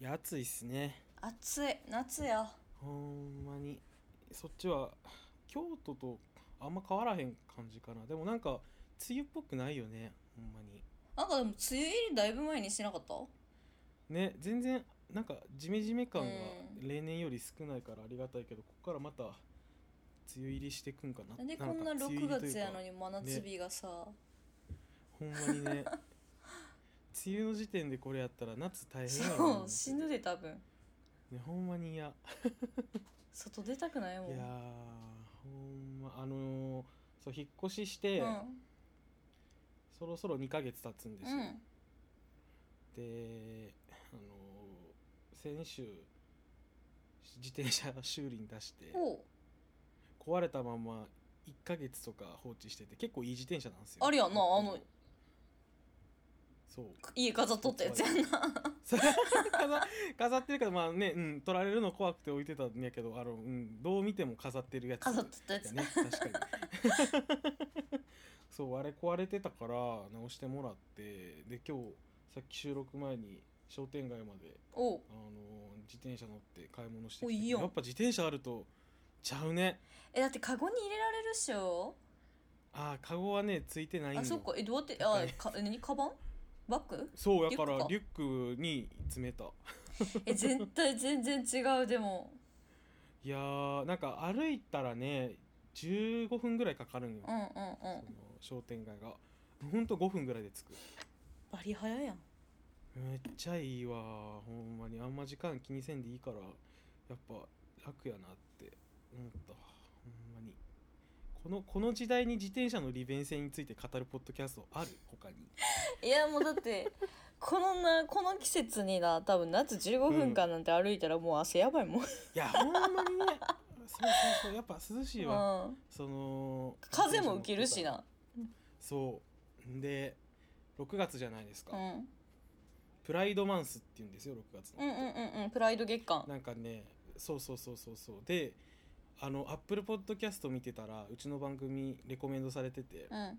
いや暑いっすね。暑い夏やほんまに。そっちは京都とあんま変わらへん感じかな。でもなんか梅雨っぽくないよね。ほんまに。なんかでも梅雨入りだいぶ前にしてなかった？ね全然なんかジメジメ感がうん。例年より少ないからありがたいけどここからまた梅雨入りしてくんかな。なんでこんなか梅雨入6りというか月やのに真夏日がさ、ほんまにね梅雨の時点でこれやったら夏大変やろそう死ぬで多分。ねほんまに嫌。外出たくないもん。いやーほんまあのーそう引っ越しして、うん。そろそろ2ヶ月経つんですよ、うん。であのー先週自転車 修理に出して壊れたまま1ヶ月とか放置してて結構いい自転車なんですよ。あれやんなあのそう家飾っとったやつやんな飾 飾ってるけどまあね、うん、取られるの怖くて置いてたんやけどあの、うん、どう見ても飾ってるやつ。飾っとったやつ。やね確かにそうあれ壊れてたから直してもらってで今日さっき収録前に商店街まであの自転車乗って買い物してやっぱ自転車あるとちゃうね。えだってカゴに入れられるっしょ？ああカゴはねついてないんよ。あそっか。えどうやって？あか何？カバン？バッグそうやからリュックに詰めた。え絶対全然違うでも。いやーなんか歩いたらね15分ぐらいかかるんよ、うんうんうそのん商店街が。ほんと5分ぐらいで着く。バリ早やん。めっちゃいいわほんまに。あんま時間気にせんでいいからやっぱ楽やなって思ったほんまにこのこの時代に自転車の利便性について語るポッドキャストある？他に。いやもうだって このなこの季節にな多分夏15分間なんて歩いたらもう汗やばいもん、いやほんまにね。そうそうそう。やっぱ涼しいわ、うん、その風も受けるしな。そう。んで6月じゃないですか、うん。プライドマンスって言うんですよ6月の。うんうんうんうん。プライド月間。なんかねそうそうそうそうそう。であのアップルポッドキャスト見てたらうちの番組レコメンドされてて、うん。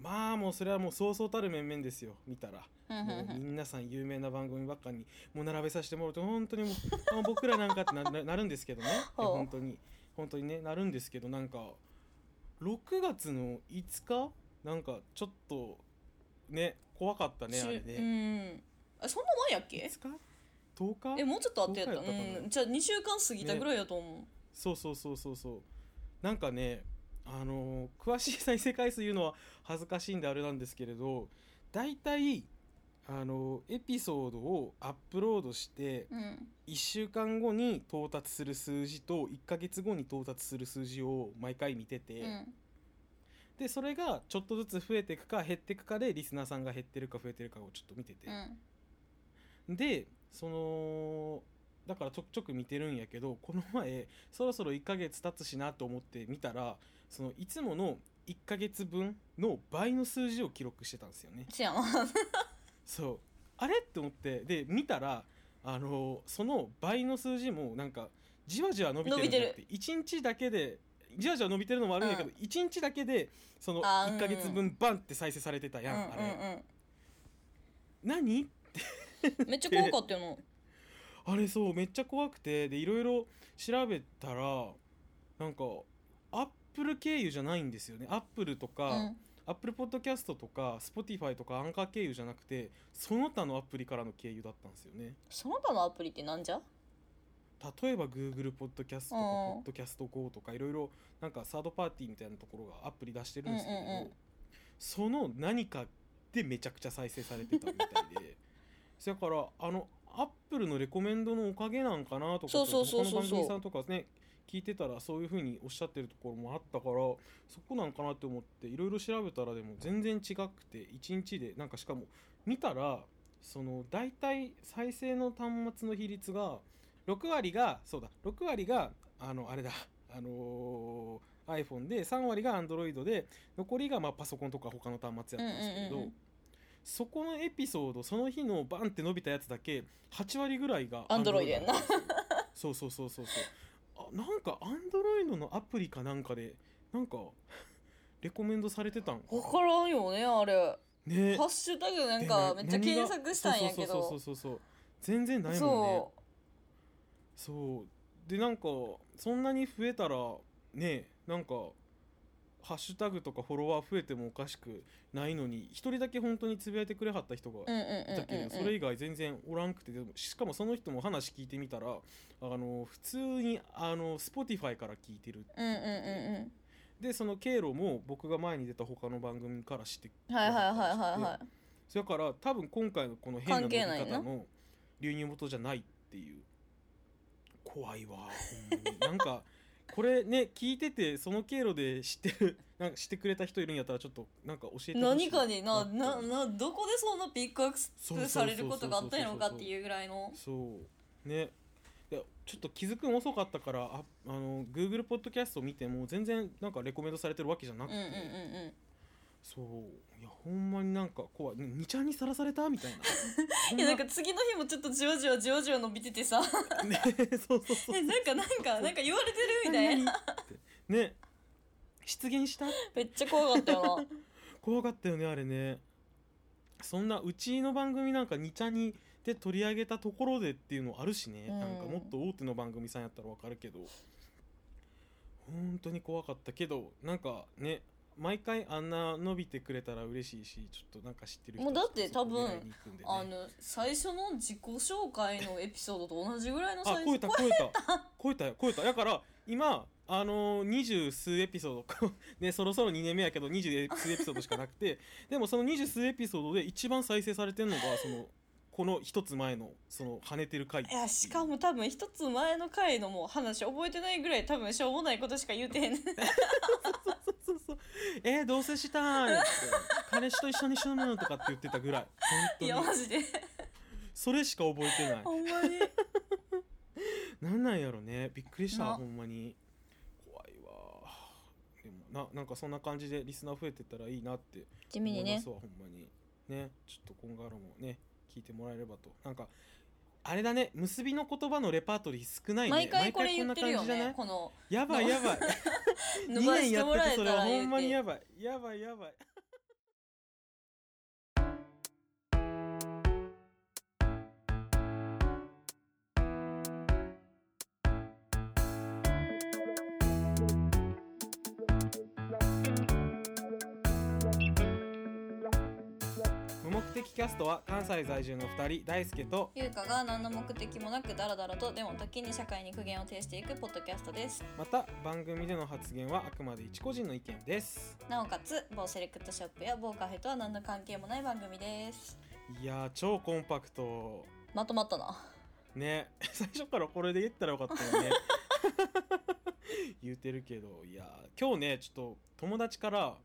まあもうそれはもうそうそうたる面々ですよ見たら、もう皆さん有名な番組ばっかにもう並べさせてもらうと本当にもうあ僕らなんかってなな なるんですけどね。本当に。本当にねなるんですけどなんか6月の5日？なんかちょっとね怖かったねあれしね、うん。あそんな前やっけ？5日？10日？えもうちょっとあってやった。10日やったうん。じゃあ2週間過ぎたぐらいやと思う、そうそうそうそうそう。なんかねあのー詳しい再生回数言うのは恥ずかしいんであれなんですけれど大体あのーエピソードをアップロードしてうん。1週間後に到達する数字と1ヶ月後に到達する数字を毎回見てて、うん。でそれがちょっとずつ増えていくか減っていくかでリスナーさんが減ってるか増えてるかをちょっと見てて、うん。でそのだからちょくちょく見てるんやけどこの前そろそろ1ヶ月経つしなと思って見たらそのいつもの1ヶ月分の倍の数字を記録してたんですよね。そう。あれ？って思って。で見たらあのその倍の数字もなんかじわじわ伸びてるんじゃなくて1日だけでじわじわ伸びてるのもあるんやけど、うん。1日だけでそのあー1ヶ月分バンって再生されてたやん、あれ、うん何うん。うんめっちゃ怖かったよなあれそうめっちゃ怖くて。でいろいろ調べたらなんかアップル経由じゃないんですよね。アップルとか、うん。アップルポッドキャストとかスポティファイとかアンカー経由じゃなくてその他のアプリからの経由だったんですよね。その他のアプリってなんじゃ？例えば Google ポッドキャストとかうん。ポッドキャスト GO とかいろいろなんかサードパーティーみたいなところがアプリ出してるんですけど、うんうんうん。その何かでめちゃくちゃ再生されてたみたいで。そやからあのアップルのレコメンドのおかげなんかなとかそうそうそうそう。他の番組さんとかね聞いてたらそういうふうにおっしゃってるところもあったからそこなんかなって思っていろいろ調べたらでも全然違くて1日でなんかしかも見たらその大体再生の端末の比率が6割がそうだ6割があのあれだあのー iPhone で3割が Android で残りがまあパソコンとか他の端末やったんですけれど、うんうんうんうんそこのエピソードその日のバンって伸びたやつだけ8割ぐらいが Android やんな Android んですよそうそうそうそうそう。あなんか Android のアプリかなんかでなんかレコメンドされてたんか分からんよねあれ。ね。ハッシュタグなんかめっちゃ検索したんやけそうそうどそうそうそう。全然ないもんね。そそう。でなんかそんなに増えたらねなんかハッシュタグとかフォロワー増えてもおかしくないのに一人だけ本当につぶやいてくれはった人がいたけど、うんそれ以外全然おらんくてでもしかもその人も話聞いてみたらあの普通にあの Spotify から聞いてるでその経路も僕が前に出た他の番組から知ってうんはいはいはいはいはい。だから多分今回のこの変な伸び関係ないな。方の流入元じゃないっていう。怖いわほんまに。なんかこれね聞いててその経路で知ってる なんか知ってくれた人いるんやったらちょっとなんか教えて何かになななどこでそんなピックアップされることがあったのかっていうぐらいの。そう。ね。いやちょっと気づくの遅かったからああの Google ポッドキャストを見ても全然なんかレコメンドされてるわけじゃなくて、うんうんうんうんそう。いやほんまになんか怖い2ちゃんにさらされた？みたいな。いやなんか次の日もちょっとじわじわじわじわ伸びててさ。ねそうそうそう。えなんかなんかなんか言われてるみたいな。ね。出現した？めっちゃ怖かったよな。怖かったよねあれね。そんなうちの番組なんか2ちゃんにで取り上げたところでっていうのあるしね、うん。なんかもっと大手の番組さんやったらわかるけど。本当に怖かったけどなんかね毎回あんな伸びてくれたら嬉しいしちょっとなんか知ってる人もうだって多分ね。あの最初の自己紹介のエピソードと同じぐらいのあ最初超えた超えた。超えたよ超えた。だから今あの二十数エピソードねそろそろ2年目やけど二十数エピソードしかなくてでもその二十数エピソードで一番再生されてるのがそのこの一つ前のその跳ねてる回。いやしかも多分一つ前の回のもう話覚えてないぐらい多分しょうもないことしか言うてへん。そうそうそうえー、どうせしたいって彼氏と一緒に住むとかって言ってたぐらい。本いや当にマジで。それしか覚えてない。ほんまに。なんなんやろね。びっくりしたな。ほんまに。怖いわ。でもななんかそんな感じでリスナー増えてったらいいなって地味にね。思いますわほんまに。ね。ちょっと今後もね聞いてもらえればと。なんかあれだね。結びの言葉のレパートリー少ないね。毎回これ言ってるよね。このやばいやばい。2 伸ばして年やっててそれはほんまにやばい。やばいやばい的キャストは関西在住の2人大輔と優香が何の目的もなくダラダラとでも時に社会に苦言を呈していくポッドキャストです。また番組での発言はあくまで一個人の意見です。なおかつ某セレクトショップや某カフェとは何の関係もない番組です。いやー超コンパクト。まとまったな。ね。最初からこれで言ったらよかったよね。言うてるけどいやー今日ねちょっと友達から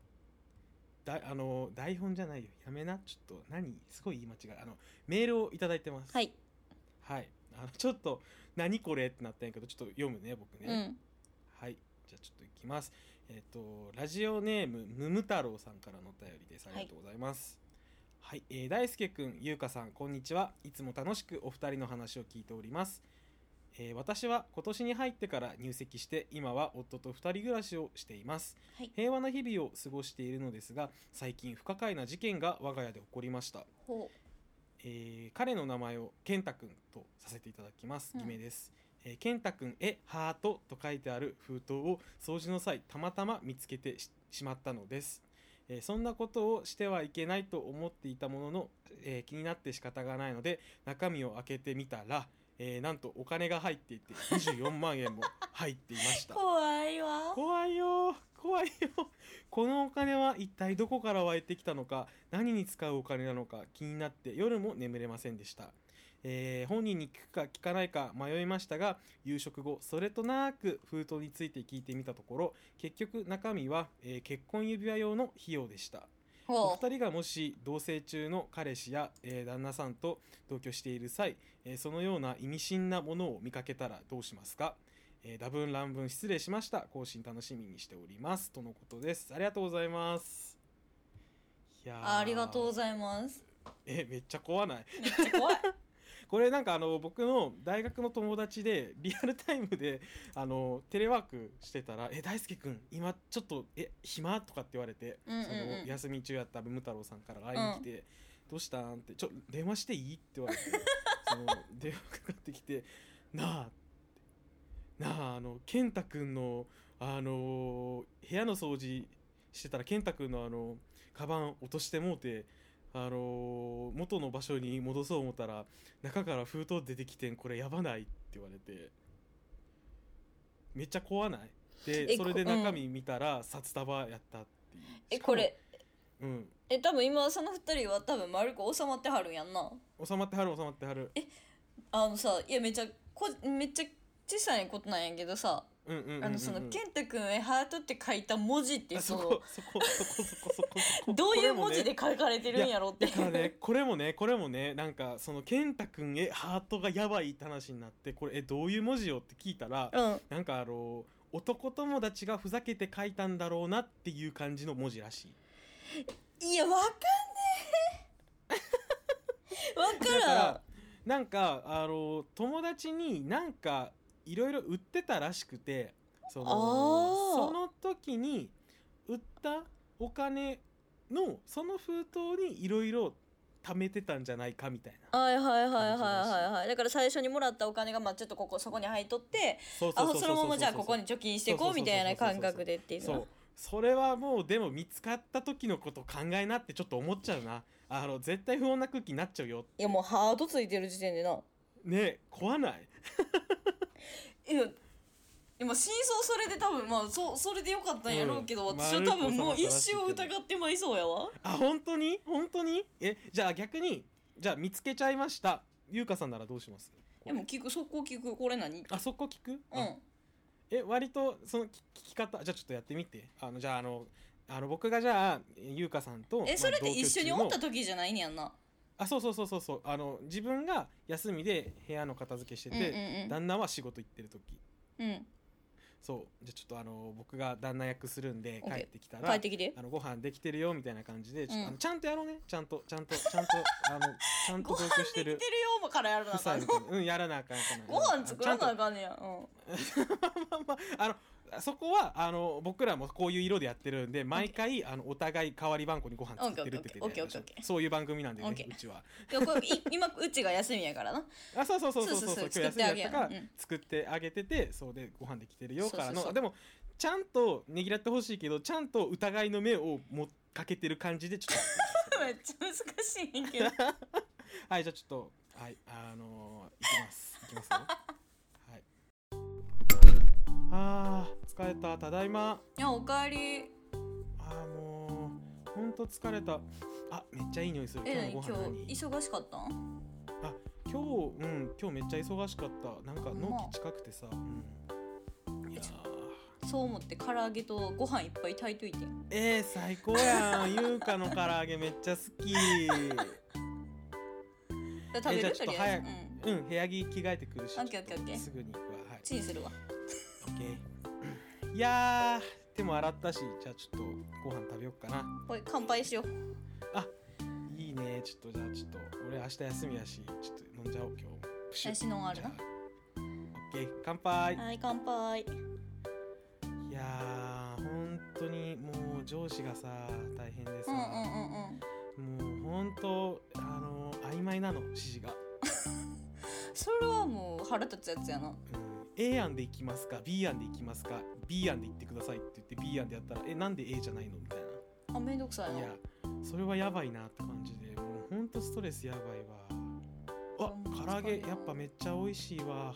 だあの台本じゃないよ。やめな。ちょっと何？すごい言い間違い。あのメールをいただいてます。はい。はい。あのちょっと何これ？ってなったんやけどちょっと読むね僕ね、うん。はい。じゃあちょっといきます。えっ、とラジオネームむむ太郎さんからのお便りです。ありがとうございます。はい、えー大輔くんゆうかさんこんにちは。いつも楽しくお二人の話を聞いております、えー私は今年に入ってから入籍して今は夫と二人暮らしをしています。はい。平和な日々を過ごしているのですが最近不可解な事件が我が家で起こりました。ほえー彼の名前を健太くんとさせていただきます。うん。偽名です、えー健太くんへハートと書いてある封筒を掃除の際たまたま見つけてししまったのです、えーそんなことをしてはいけないと思っていたものの、えー気になって仕方がないので中身を開けてみたら、えーなんとお金が入っていて24万円も入っていましうた。怖いわ。怖いよ。怖いよ。このお金は一体どこから湧いてきたのか何に使うお金なのか気になって夜も眠れませんでした、えー本人に聞くか聞かないか迷いましたが夕食後それとなく封筒について聞いてみたところ結局中身は、えー結婚指輪用の費用でしたお二人がもし同棲中の彼氏や、えー旦那さんと同居している際、えーそのような意味深なものを見かけたらどうしますか、えー多分乱文失礼しました。更新楽しみにしております。とのことです。ありがとうございます。いやーありがとうございます。えめっちゃ怖ない？めっちゃ怖いこれなんかあの僕の大学の友達でリアルタイムであのテレワークしてたら「え大輔君今ちょっとえ暇?」とかって言われて、うんうんうんその休み中やったム太郎さんから LINE 来て「どうしたん?」って「ちょ電話していい?」って言われて「そ その電話かかってきて「なあ」なああの健太くんのあの部屋の掃除してたら健太くんのあのカバン落としてもうてあの元の場所に戻そう思ったら中から封筒出てきてんこれやばないって言われてめっちゃ怖ない？でえそれで中身見たら札束やったっていう。えこれうん。え多分今その二人は多分丸く収まってはるんやんな。収まってはる収まってはる。あのさいやめっちゃこめっちゃ小さいことなんやけどさうんうんうんあのその健太くんへハートって書いた文字ってあそこそこそこそこそこそこ。どういう文字で書かれてるんやろって。だからねこれもねこれもねなんかその健太くんへハートがやばいって話になってこれえどういう文字よって聞いたらうん。なんかあの男友達がふざけて書いたんだろうなっていう感じの文字らしい。いやわかんねえ。わかららなんかあの友達になんかいろいろ売ってたらしくてそのその時に売ったお金のその封筒にいろいろ貯めてたんじゃないかみたいなはいはいはいはいはいはい。だから最初にもらったお金がまあちょっとここそこに入っとってあそのままじゃあここに貯金していこうみたいな感覚でっていうの？そうそれはもうでも見つかった時のこと考えなってちょっと思っちゃうな。あの絶対不穏な空気になっちゃうよいやもうハートついてる時点でな。ねえ怖ない いや今真相それで多分まあそそれでよかったんやろうけど、うん。私は多分もう一生疑ってまいそうやわ。あ本当に？本当に？えじゃあ逆にじゃあ見つけちゃいました。ゆうかさんならどうします？でも聞くそこ聞く。これ何？あそこ聞く、うん。え割とその聞聞き方じゃあちょっとやってみて。あのじゃああのあの僕がじゃあゆうかさんとえそれって一緒におった時じゃないねやんなあそうそうそうそうそう。あの自分が休みで部屋の片付けしてて、うんうん旦那は仕事行ってる時。うん。うんそう。じゃあちょっとあの僕が旦那役するんでオッケー帰ってきたら帰ってきて。あのご飯できてるよみたいな感じでちょっと、うん。あのちゃんとやろうね。ちゃんとちゃんとちゃんとあの ちゃんとご同飯できてる。居してるよからやるなあかんうんやらなあかん あかんご飯作らなあんかんねや。うん。まあまあ。あのそこはあの僕らもこういう色でやってるんで毎回あのお互い代わり番号にご飯作ってるって言って、そういう番組なんでねうちは。今うちが休みやからな。あそうそうそうそうそう今日休みやったから作ってあげててそうでご飯できてるよからのでもちゃんとねぎらってほしいけどちゃんと疑いの目をもかけてる感じでちょっと めっちゃ難しいけど。はいじゃあちょっとはいあのー、いきます。いきますよ。はい。ああ疲れたただいま。いやおかえり。あーもうほんと疲れた。あめっちゃいい匂いする。今日忙しかった？ん今日うん今日めっちゃ忙しかった。なんか納期近くてさ、うん、いやー。そう思って唐揚げとご飯いっぱい炊いといて。んえー、最高やん。優香の唐揚げめっちゃ好き。食べじゃある？とりあちょっと早く。うん。うん部屋着着替えてくるし。オッケーオッケーオッケー。すぐに行くわ。はい。チンするわ。オッケーいやー手も洗ったしじゃあちょっとご飯食べよっかな。ほい乾杯しよう。いいね。ちょっとじゃあちょっと俺明日休みやしちょっと飲んじゃおう今日。プシュッ私のあるな。オッケー。乾杯。はい乾杯。いやー本当にもう上司がさ大変でさ、うんうんうんうん。もう本当あの曖昧なの指示が、それはもう腹立つやつやな。うん、A 案で行きますか B 案で行きますか B 案で行ってくださいって言って B 案でやったらえなんで A じゃないのみたいあめんどくさい。ないやそれはやばいなって感じでもう本当ストレスやばいわ。あ唐揚げやっぱめっちゃ美味しいわ。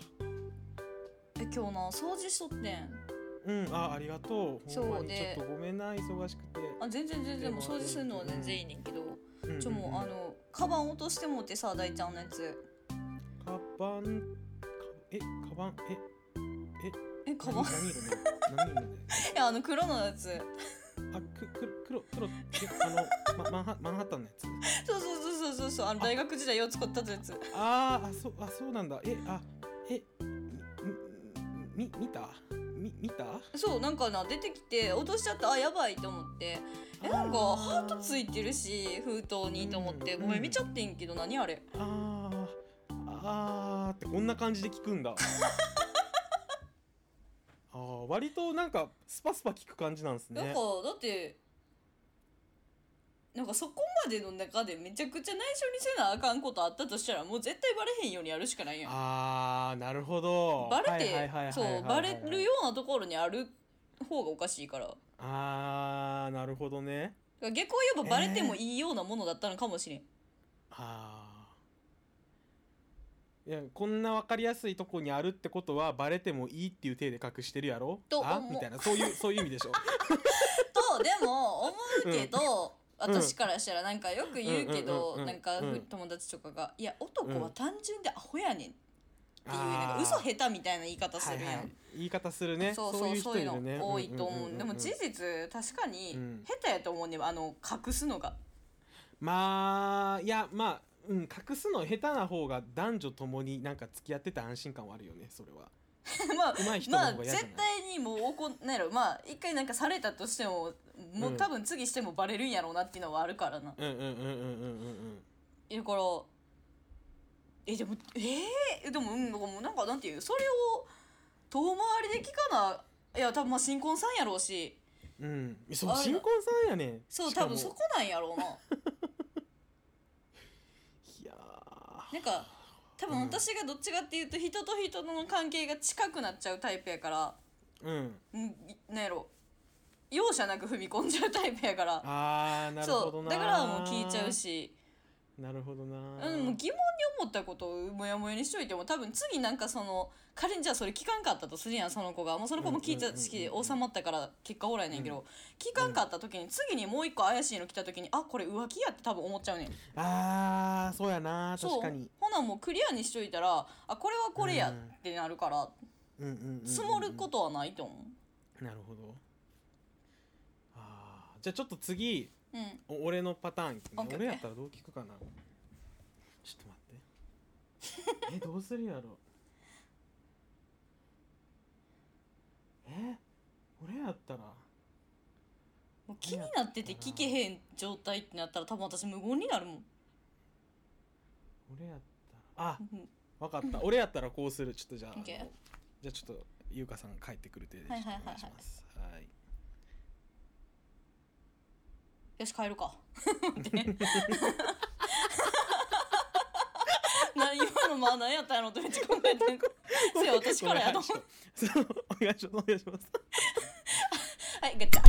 え今日な掃除しとってん。うんあありがとう。そうで。ちょっとごめんな忙しくて。あ全然全然もう掃除するのは全然いいねんけど。うんちょもうあのカバン落としてもうてさ大ちゃんのやつ。カバンかえカバンええカバン？い何何色ね何色ねや あの黒のやつ。あくく黒黒えあの、ま、マンハマンハッタンのやつ？そうそうそうそうそうそう。あの大学時代よう使ったやつ。あーあそうあそうなんだ。えあえみみ見た？み見た？そうなんかな出てきて落としちゃった。あやばいと思って。えなんかハートついてるし封筒にと思って。うん。ごめん見ちゃってんけど何あれ？あーあーってこんな感じで聞くんだ。あー割となんかスパスパ聞く感じなんですね。なんかだってなんかそこまでの中でめちゃくちゃ内緒にせなあかんことあったとしたらもう絶対バレへんようにやるしかないやん。あーなるほど。バレはいはいはいはいてそうはい。バレるようなところにある方がおかしいから。だかあーなるほどね。ら逆を言えばバレてもいいようなものだったのかもしれん、あーいやこんな分かりやすいとこにあるってことはバレてもいいっていう体で隠してるやろ？とあ？みたいな。そういうそういう意味でしょ？とでも思うけど、うん。私からしたらなんかよく言うけど、うんなんか友達とかが「いや男は単純でアホやねん」っていうあなん嘘下手みたいな言い方するやん、はいはい、言い方するね。そうそういうそういうの多いと思う,、んんんんでも事実確かにうん。下手やと思うねあの隠すのが。まあいやまあうん隠すの下手な方が男女ともになんか付き合ってて安心感はあるよねそれは。まあまあ絶対にもう怒んなんやろまあ一回なんかされたとしてももう多分次してもバレるんやろうなっていうのはあるからな、うんうんうんうんうんうんだからえでもえー、でもうんもうなんかなんていう？それを遠回りで聞かないや多分まあ新婚さんやろうし。うん。うんそう新婚さんやね。そう多分そこなんやろうな いやなんか多分私がどっちかっていうと人と人の関係が近くなっちゃうタイプやから。ーうん。んなんやろ。容赦なく踏み込んじゃうタイプやから。あーなるほどなそうだからもう聞いちゃうしなるほどな。うん、もう疑問に思ったことをもやもやにしといても多分次なんかその仮にじゃあそれ聞かんかったとするやんその子が。もうその子も聞いたうんうんうん。うんし収まったから結果オーライねんけど、うん。聞かんかった時に次にもう一個怪しいの来た時にあこれ浮気やって多分思っちゃうねん。あーそうやな確かに。ほなもうクリアにしといたらあこれはこれやうんってなるからうん。積もることはないと思なるほど。あーじゃあちょっと次ううん。お俺のパターン。俺やったらどう聞くかな。ちょっと待って。えどうするやろ。え俺やったら。もう気になってて聞けへん状態ってなったら多分私無言になるもん。俺やったら。あうん。わかった。俺やったらこうする。ちょっとじゃああの OK じゃあちょっと優香さん帰ってくる手でちょっとおはいはいはいはい願い。しますはいよし帰るか。な今のまあ何やったんやろってめっちゃ考えてんせ や私からやと思うそうお願いします。お願いしますはいガチャ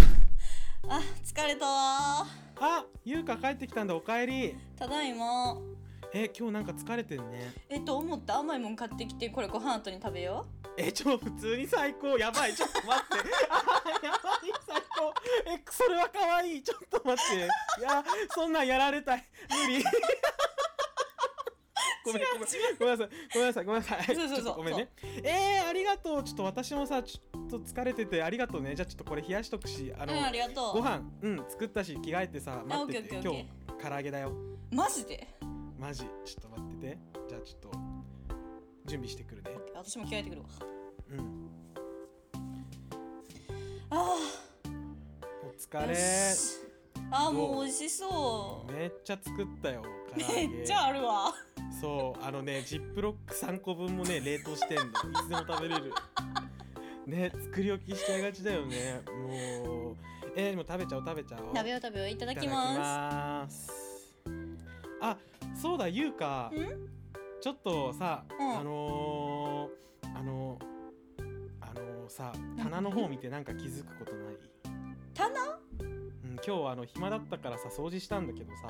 あ疲れた。わあ優香帰ってきたんだおかえり。ただいま。え今日なんか疲れてんね。えっと思った？甘いもん買ってきてこれご飯後に食べよえちょ普通に最高。やばい。ちょっと待って。あやばい。最高。えそれは可愛いちょっと待って。いやそんなんやられたい。無理。ごめんごめん。ごめんなさい。ごめんなさい。ごめんなさい。そうそうそう。ごめんね。えー、ありがとう。ちょっと私もさちょっと疲れててありがとうね。じゃあちょっとこれ冷やしとくしあの、ううんありがとう。ご飯うん作ったし着替えてさ待ってて。今ケ日唐揚げだよ。マジで？マジ。ちょっと待ってて。じゃあちょっと準備してくるね私も着替えてくるわ。うん。あお疲れ。し。あーもう美味しそう。めっちゃ作ったよめげ。っちゃあるわ。そうあのねジップロック3個分もね冷凍してんの。いつでも食べれる。ね作り置きしちゃいがちだよね。もう。えー、でも食べちゃおう食べちゃおう。食べよう食べよう。いただききまます。あそうだゆうかちょっとさ、うん。あのー、あのあのさ棚の方見てなんか気づくことない？棚？うん、今日あの暇だったからさ掃除したんだけどさ、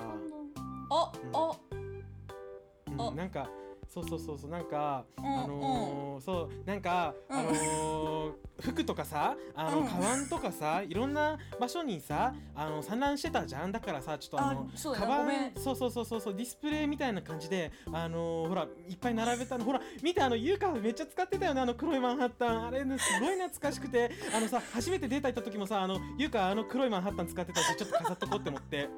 あうん。あうんあなんかそうそうそうそうなんか、うんあのーそうなんか、うん。あのー服とかさあの、うん。カバンとかさいろんな場所にさあの散乱してたじゃん。だからさちょっとあのあそうやカバンそうそうそうそうそうディスプレイみたいな感じであのーほらいっぱい並べたの。ほら見てあのカめっちゃ使ってたよねあの黒いマンハッタン。あれねすごい懐かしくて。あのさ初めてデータ行った時もさあのカあの黒いマンハッタン使ってたしちょっと飾っとこうって思って。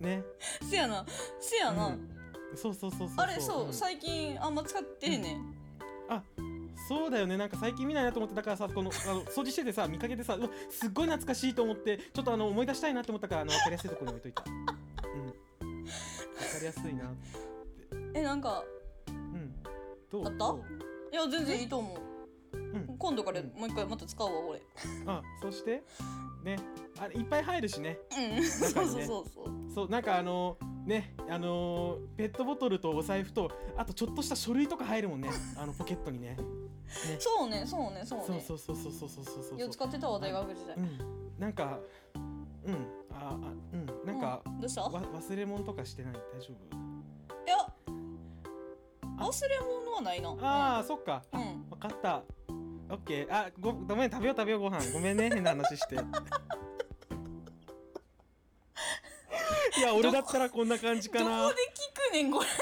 ね。せやな。せやな、うんそうそうそうそう。あれそう、ん。最近あんま使ってへんねん、あそうだよね。なんか最近見ないなと思ってだからさこのあの掃除しててさ 見かけてさうわすっごい懐かしいと思ってちょっとあの思い出したいなと思ったからあの分かりやすいところに置いといた。うん。分かりやすいなえなんかうん。どう？あった？いや全然いいと思う。うん。今度からうん。もう一回また使うわ俺。あそして？ね。あれいっぱい入るしね。うん。そうそうそうそう。そうなんかあのねあのーペットボトルとお財布とあとちょっとした書類とか入るもんね。あのポケットにね。そうねそうねそうね。そうそうそうそうそうそうそういや使ってたわ大学時代。うん。なんかうん。ああうん。なんか、うん。どうした？わ忘れ物とかしてない？大丈夫？いや忘れ物はないな。ああ、そっか。あうん。わかった。オッケー。あごごめん食べよう食べようご飯。ごめんね変な話していや俺だったらこんな感じかどなこで聞くねんこれ。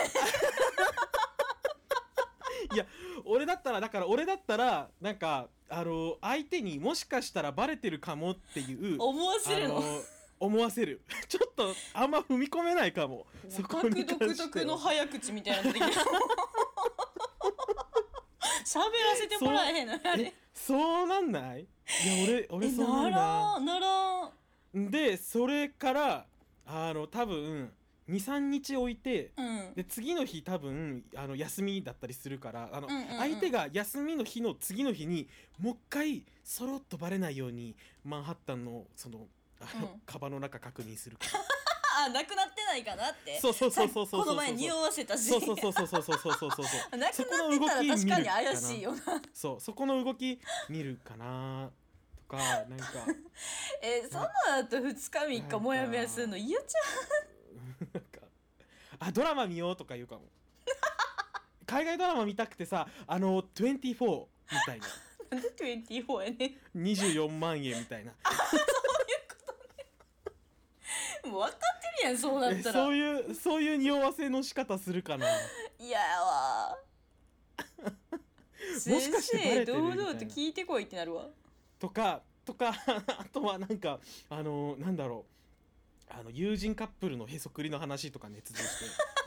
俺だったらだから俺だったらなんかあの相手にもしかしたらバレてるかもっていう思わせるの？あの思わせる。ちょっとあんま踏み込めないかも。そこに関独しては特の早口みたいな 喋らせてもらえへんのあれ。えそうなんない？いや俺俺そうななるならんならん。でそれからあの多分23日置いてうん。で次の日多分あの休みだったりするからあの、うんうんうん。相手が休みの日の次の日にもう一回そろっとバレないようにマンハッタンのそのあの、うん。カバンの中確認するか。あなくなってないかなって。そうそうそうそうそうそうこの前匂わせたしそうそうそうそうそうそうそうそうそう。そ うなくなってたら確かに怪しいよな。そうそこの動き見るかな。とかなんか。えその後2日3日もやもやするの？嫌ちゃなんか。あドラマ見ようとか言うかも。海外ドラマ見たくてさあの24みたいな。うなんで24やね24万円みたいな。もう分かってるやんそうなえったら。そういうそういう匂わせの仕方するかな。嫌やわ もしかして堂々と聞いてこいってなるわとかとか あとはなんかあのなんだろう。あの友人カップルのへそくりの話とか捏造して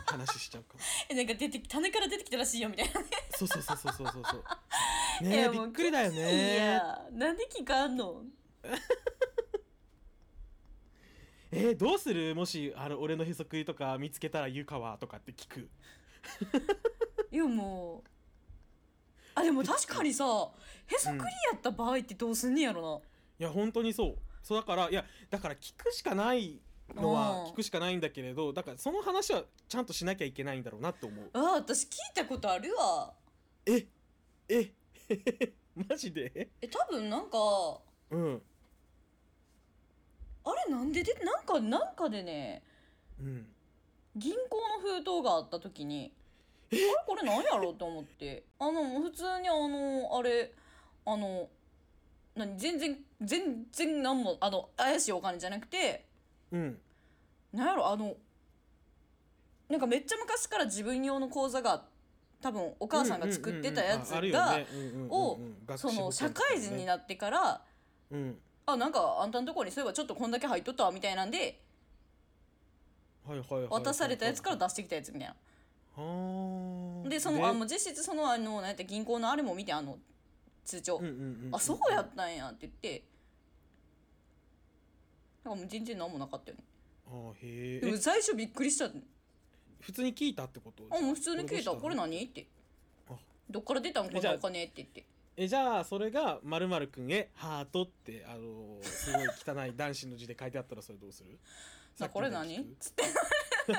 話しちゃうかも。えなんか出て種から出てきたらしいよみたいなそうそうそうそうそうそうそうい ねえびっくりだよいねやなんで聞かんの？えー、どうする？もしあの俺のへそくりとか見つけたら言うかはとかって聞く。いやもうあでも確かにさへそくりやった場合ってどうすんねやろいや本当にそう。そうだからいやだから聞くしかないのはうん。聞くしかないんだけれどだからその話はちゃんとしなきゃいけないんだろうなって思う。なあ私聞いたことあるわ。ええ マジで？え多分なんかうん。あれなんででなんかなんかでねうん。銀行の封筒があった時にあれこれなんやろうと思って。あの普通にあのあれあの何全然全然何もあの怪しいお金じゃなくてうん。なんやろあのなんかめっちゃ昔から自分用の口座が多分お母さんが作ってたやつがを学その社会人になってからうん。あなんかあんたのところにそういえばちょっとこんだけ入っとったわみたいなんではいはいはいはい。渡されたやつから出してきたやつみたいな。でそのあもう実質そのあのなんやった銀行のあれも見てあの通帳、うんうんうんうんあそうやったんやって言って。なんかもう全然何もなかったよね。あーへでもえ。最初びっくりした。あ普通に聞いたってこともう普通に聞いた。これ何？って。あ。どっから出たん？こんえじゃあなお金って。言ってえじゃあそれがまるまるくんへハートってあのーすごい汚い男子の字で書いてあったらそれどうする？なこれ何？さっつって ちょっ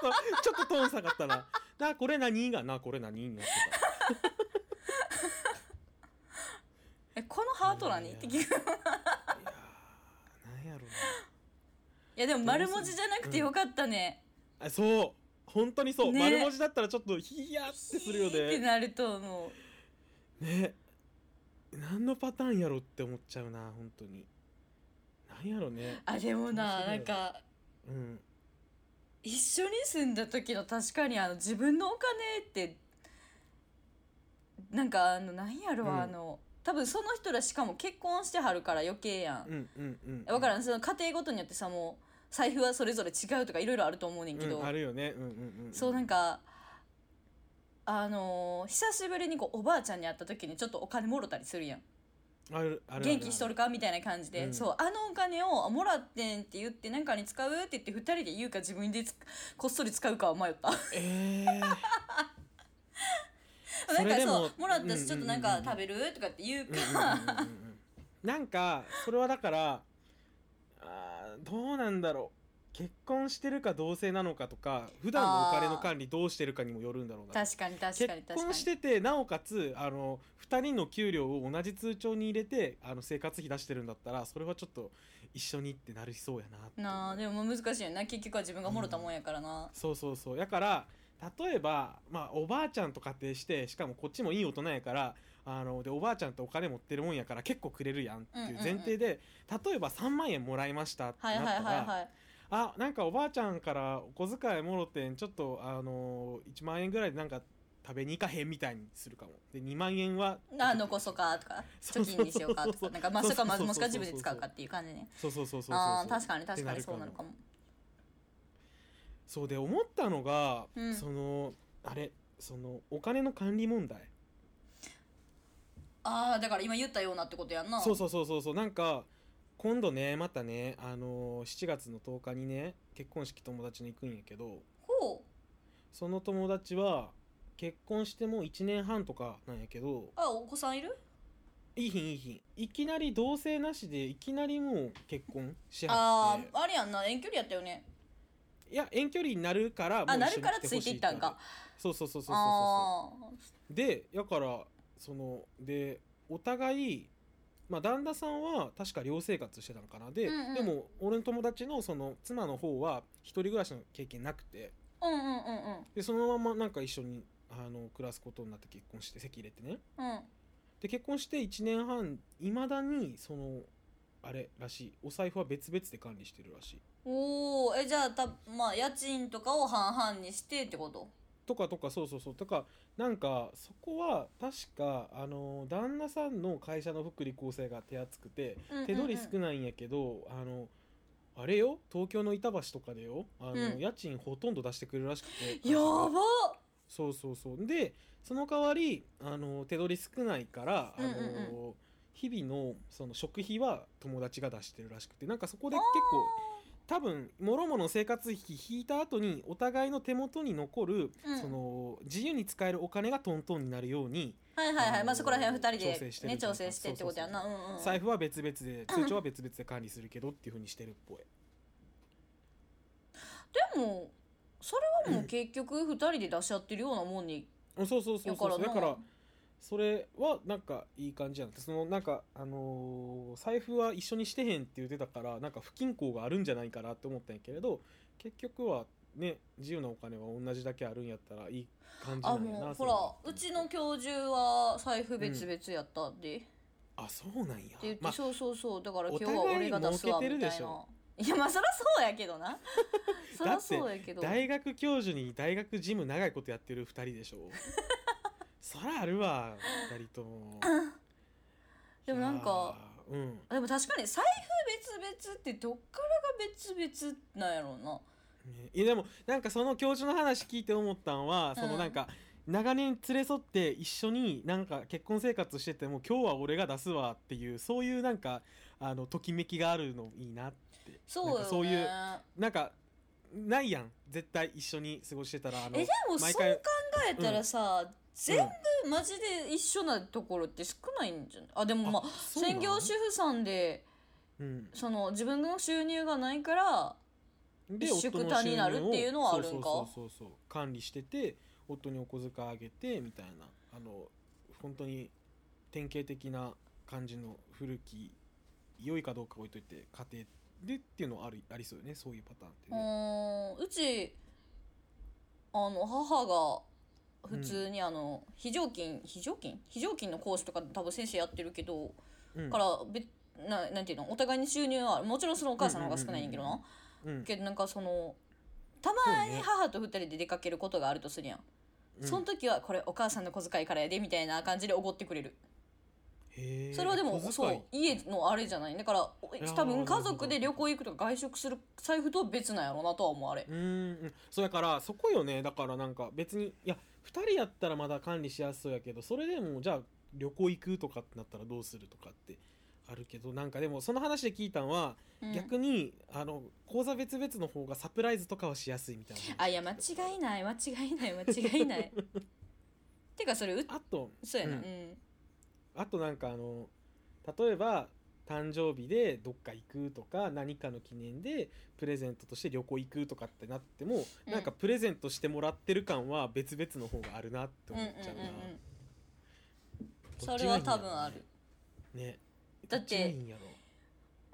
とちょっとトーン下がったな。なこれ何が？なこれ何になって えこのハート何？って聞く。いやーなんやろやでも丸文字じゃなくてよかったね、なあそう。本当にそう、ね。丸文字だったらちょっとヒヤってするよヒーってねなると思う。ね。何のパターンやろって思っちゃうな本当に。なんやろね。あでもなないんかうん一緒に住んだ時の確かにあの自分のお金ってなんかあのなんやろ、うん。あの多分その人らしかも結婚してはるから余計やん、うんうんうん分からん。その家庭ごとによってさもう財布はそれぞれ違うとかいろいろあると思うねんけど、うん、あるよね。うんうんうんそうなんかあのー久しぶりにこうおばあちゃんに会った時にちょっとお金もろたりするやんあるあ元気しとるか？みたいな感じで、うん。そうあのお金をあもらってんって言って何かに使うって言って2人で言うか自分でつこっそり使うかは迷った。えー。なんかそれでもそうもらったしちょっとなんか食べる？とかって言うか、なんかそれはだからどうなんだろう結婚してるか同棲なのかとか普段のお金の管理どうしてるかにもよるんだろうな確かに確かに確かに。結婚しててなおかつあの2人の給料を同じ通帳に入れてあの生活費出してるんだったらそれはちょっと一緒にってなりそうやななあでも難しいよな結局は自分がもろたもんやからな、そうそうそう。だから例えば、まあ、おばあちゃんと仮定してしかもこっちもいい大人やからあのでおばあちゃんってお金持ってるもんやから結構くれるやんっていう前提で、例えば3万円もらいましたってはいはいなったら、はいはいあなんかおばあちゃんからお小遣いもろてんちょっとあの1万円ぐらいでなんか食べに行かへんみたいにするかも。で2万円はあ残そうかとか貯金にしようかとかなんかまあそれかまずもしくは自分で使うかっていう感じね。そうそうそうそうそうああ確かに確かにそうなるかもそうで思ったのが、うんそのあれそのお金の管理問題ああだから今言ったようなってことやんなそうそうそうそうそうなんか今度ねまたねあのー7月の10日にね結婚式友達に行くんやけどほう。その友達は結婚しても1年半とかなんやけどあお子さんいる？いいひんいいひん。いきなり同棲なしでいきなりもう結婚しあはって。ああれやんな。遠距離やったよね。いや遠距離になるからもうあなるからつい来ていいったんか。そうそうそうそうそうそう。あでやからそのでお互いまあ旦那さんは確か寮生活してたのかな。で、うんうん。でも俺の友達のその妻の方は一人暮らしの経験なくて。あうんうんうん。でそのままなんか一緒にあの暮らすことになって結婚して籍入れてね。うん。うんで結婚して1年半いまだにそのあれらしい。お財布は別々で管理してるらしい。おおえじゃあたまあ家賃とかを半々にしてってこと？とかとかそうそうそう。とかなんかそこは確かあの旦那さんの会社の福利厚生が手厚くて手取り少ないんやけど、あのあれよ？東京の板橋とかでよ？あの、うん。家賃ほとんど出してくれるらしくて。やばそうそうそう。でその代わりあの手取り少ないから、あのうんうんう日々のその食費は友達が出してるらしくてなんかそこで結構多分もろもろの生活費引いた後にお互いの手元に残る、うん。その自由に使えるお金がトントンになるように、はいはいはい。まあそこら辺二人調で整してね調整してってことやんなうんうん。財布は別々で通帳は別々で管理するけどっていうふうにしてるっぽい。でもそれはもう結局二人で出し合ってるようなもんにそうそうそうそう。そうだからそれはなんかいい感じやな。そのなんかあのー財布は一緒にしてへんって言ってたからなんか不均衡があるんじゃないかなって思ったんやけれど結局はね自由なお金は同じだけあるんやったらいい感じなあんやなもうほらうちの教授は財布別々やったで、ってあそうなんや。言って、まあそうそうそう。だからお今日は俺が出すわみたいな。いやまあそりゃそうやけどな。そりゃそうやけど。大学教授に大学事務長いことやってる2人でしょそりゃあるわ2人とも。でもなんかうん。でも確かに財布別々ってどっからが別々なんやろうな。ねいやでもなんかその教授の話聞いて思ったんは、そのなんか長年連れ添って一緒になんか結婚生活してても今日は俺が出すわっていうそういうなんかあのときめきがあるのいいなって。そうよね。そういうなんかないやん。絶対一緒に過ごしてたらあのえでもそう考えたらさ、全部マジで一緒なところって少ないんじゃない？あでもまあ専業主婦さんでうん、その自分の収入がないからで一緒夫のくたになるっていうのはあるんか？そうそうそうそう管理してて夫にお小遣いあげてみたいな。あの本当に典型的な感じの古き良いかどうか置いといて家庭でっていうのはありありそうよね。そういうパターンってうね。うちあの母が普通にあの非常勤非常勤？非常勤の講師とか多分先生やってるけど、うん。から別ななんていうの？お互いに収入はもちろんそのお母さんの方が少ないんやけどな、うんけどなんかそのたまに母と二人で出かけることがあるとするやん、うん。その時はこれお母さんの小遣いからやでみたいな感じでおごってくれる。それはでもそう家のあれじゃない？だから多分家族で旅行行くとか外食する財布とは別なんやろうなとは思うあれ。うーんうん。そうだからそこよね。だからなんか別にいや2人やったらまだ管理しやすそうやけどそれでもじゃあ旅行行くとかってなったらどうするとかってあるけどなんかでもその話で聞いたのは、うん。逆にあの口座別々の方がサプライズとかはしやすいみたいな。あいや間違いない間違いない間違いない。てかそれうあとそうやなう、うんん。あとなんかあの例えば誕生日でどっか行くとか何かの記念でプレゼントとして旅行行くとかってなっても、うん。なんかプレゼントしてもらってる感は別々の方があるなってうんうん思っちゃうな、うんうんどそれはいっちがいんやろ。多分ある。ね。だって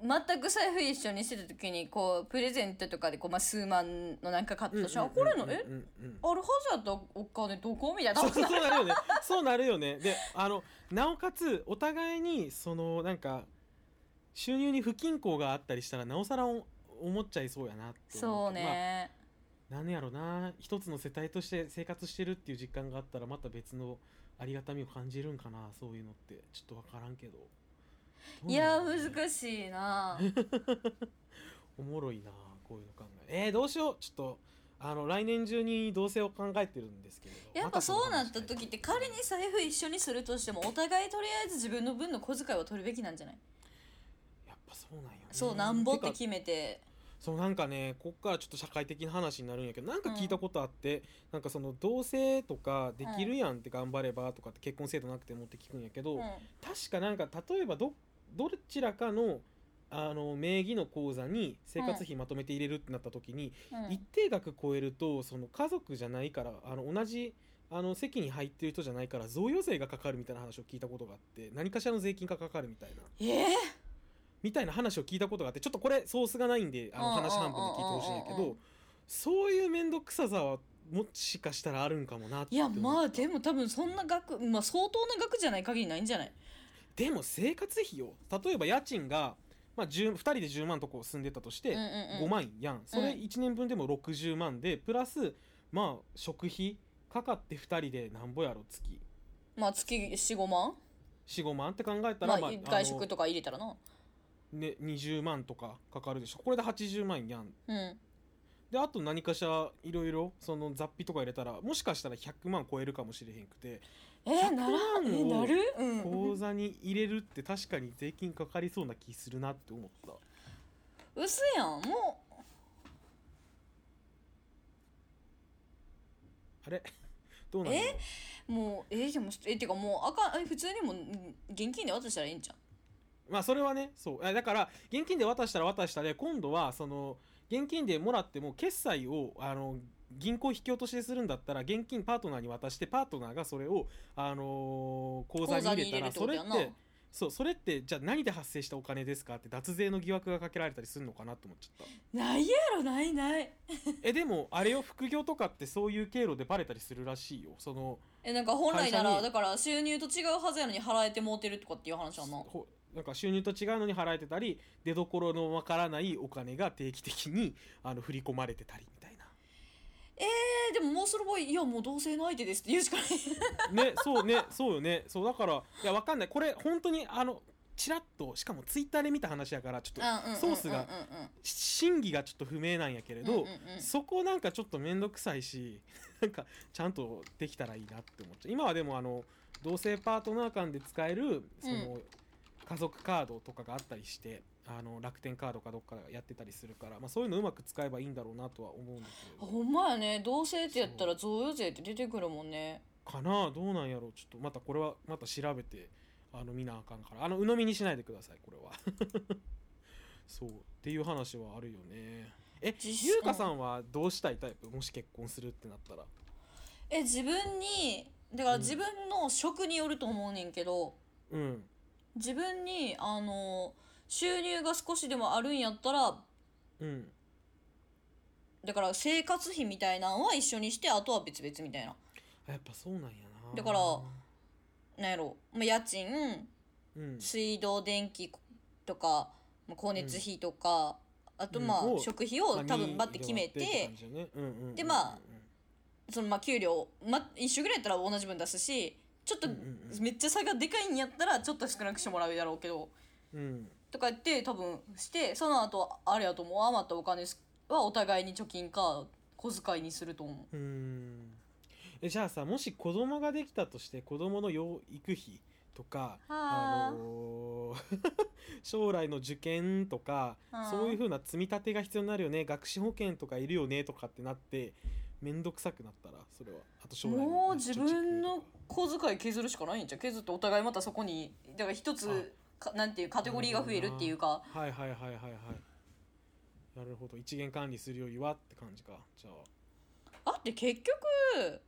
全く財布一緒にしてた時にこうプレゼントとかでこう、まあ、数万のなんか買ったとしうんうんうんこれのえ？うんうんあるはずやったお金どこみたいな。そうそうそうなるよね。そうなるよね。であのなおかつお互いにそのなんか収入に不均衡があったりしたらなおさらお思っちゃいそうやなって思そうね、まあ、なんやろな。一つの世帯として生活してるっていう実感があったらまた別のありがたみを感じるんかなそういうのって。ちょっとわからんけど。いや難しいな。おもろいなこういうの考ええー、どうしよう。ちょっとあの来年中に同棲を考えてるんですけれどやっぱそうなった時って仮に財布一緒にするとしてもお互いとりあえず自分の分の小遣いを取るべきなんじゃない？ぱそうなんよね。そうなんぼって決めて。そうなんかねこっからちょっと社会的な話になるんやけどなんか聞いたことあって、なんかその同棲とかできるやんって頑張ればとかって結婚制度なくてもって聞くんやけど、うん。確かなんか例えばどどちらかのあの名義の口座に生活費まとめて入れるってなった時に、うん。一定額超えるとその家族じゃないからあの同じあの席に入ってる人じゃないから贈与税がかかるみたいな話を聞いたことがあって何かしらの税金がかかるみたいな。えみたいな話を聞いたことがあってちょっとこれソースがないんであのうん話半分で聞いてほしいんやけうんうんうんうん。どそういう面倒くささはもしかしたらあるんかもなっていやまあでも多分そんな額、まあ、相当な額じゃない限りないんじゃない？でも生活費よ。例えば家賃が、まあ、10 2人で10万とこ住んでたとして、うんうんうん。5万やん。それ1年分でも60万でプラスまあ食費かかって2人でなんぼやろ月。まあ月45万？45万って考えたまあら、まあ外食とか入れたらなね、20万とかかかるでしょ。これで80万やん。うん。であと何かしらいろいろその雑費とか入れたらもしかしたら100万超えるかもしれへんくて。え100なら万えをなる？うん。口座に入れるって確かに税金かかりそうな気するなって思った。薄やん。もあれ？どうなんだろ？ううもうえでもえてかもうあかん。え普通にもううん現金で渡したらいいんじゃんまあそれはねそう。あだから現金で渡したら渡したで今度はその現金でもらっても決済をあの銀行引き落としでするんだったら現金パートナーに渡してパートナーがそれを、あのー口座に入れたらそれってそうそれってじゃあ何で発生したお金ですかって脱税の疑惑がかけられたりするのかなと思っちゃった。ないやろないない。えでもあれよ副業とかってそういう経路でバレたりするらしいよ。そのえなんか本来ならだから収入と違うはずやのに払えてもうてるとかっていう話やんな。ほなんか収入と違うのに払えてたり出どころのわからないお金が定期的にあの振り込まれてたりみたいな。えでももうその場合いやもう同性の相手ですって言うしかない。ねそうねそうよね。そうだからいやわかんない。これ本当にあのチラッとしかもツイッターで見た話やからちょっとソースが真偽がちょっと不明なんやけれど、うんうんうん。そこなんかちょっと面倒くさいし なんかちゃんとできたらいいなって思っちゃう。今はでもあの同性パートナー間で使えるその、家族カードとかがあったりしてあの楽天カードかどっかやってたりするから、まあ、そういうのうまく使えばいいんだろうなとは思うんだけど。ほんまやね。同性ってやったら贈与税って出てくるもんね。かな？どうなんやろ？うちょっとまたこれはまた調べてあの見なあかんから。あの鵜呑みにしないでくださいこれは。そう。っていう話はあるよね。え実ゆうかさんはどうしたいタイプ？もし結婚するってなったら。え自分にだから自分の職によると思うねんけど、うん自分にあの収入が少しでもあるんやったらうん。だから生活費みたいなのは一緒にしてあとは別々みたいな。あやっぱそうなんやな。だからなんやろ、まあ、家賃うん。水道電気とかまあ光熱費とか、あとまあ、うんを食費を多分バッて決めて、でまあそのまあ給料、ま、一緒ぐらいやったら同じ分出すしちょっとめっちゃ差がでかいんやったらちょっと少なくしてもらうやろうけど。うん。とか言って多分してその後あれやと思う余ったお金はお互いに貯金か小遣いにすると思う。うん。えじゃあさもし子供ができたとして子供の養育費とかあはあ。のー 将来の受験とかはあ。そういうふうな積み立てが必要になるよね学資保険とかいるよねとかってなって面倒くさくなったらそれは。あと将来のもう自分の小遣い削るしかないんじゃん。削ってお互いまたそこにだから一つかなんていうカテゴリーが増えるっていうか。はいはいはいはいはい。なるほど。一元管理するよりはって感じか。じゃあ。あって結局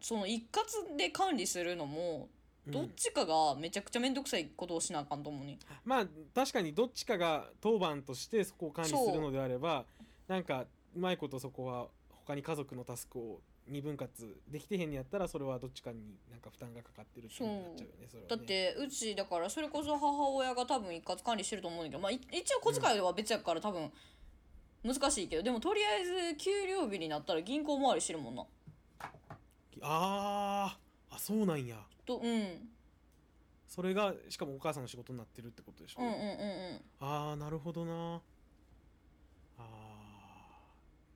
その一括で管理するのもうん。どっちかがめちゃくちゃ面倒くさいことをしなあかんと思うね、まあ確かにどっちかが当番としてそこを管理するのであればなんかうまいことそこは他に家族のタスクを二分割できてへんにやったらそれはどっちかになんか負担がかかってるってなっちゃうよねそれはね。だってうちだからそれこそ母親が多分一括管理してると思うんだけど、まあ、い一応小遣いは別やから多分難しいけどでもとりあえず給料日になったら銀行回りしてるもん。なあーあそうなん。やとうん。うん。それがしかもお母さん。の仕事になってるってことでしょ、うん。うん。うん。ああなるほどな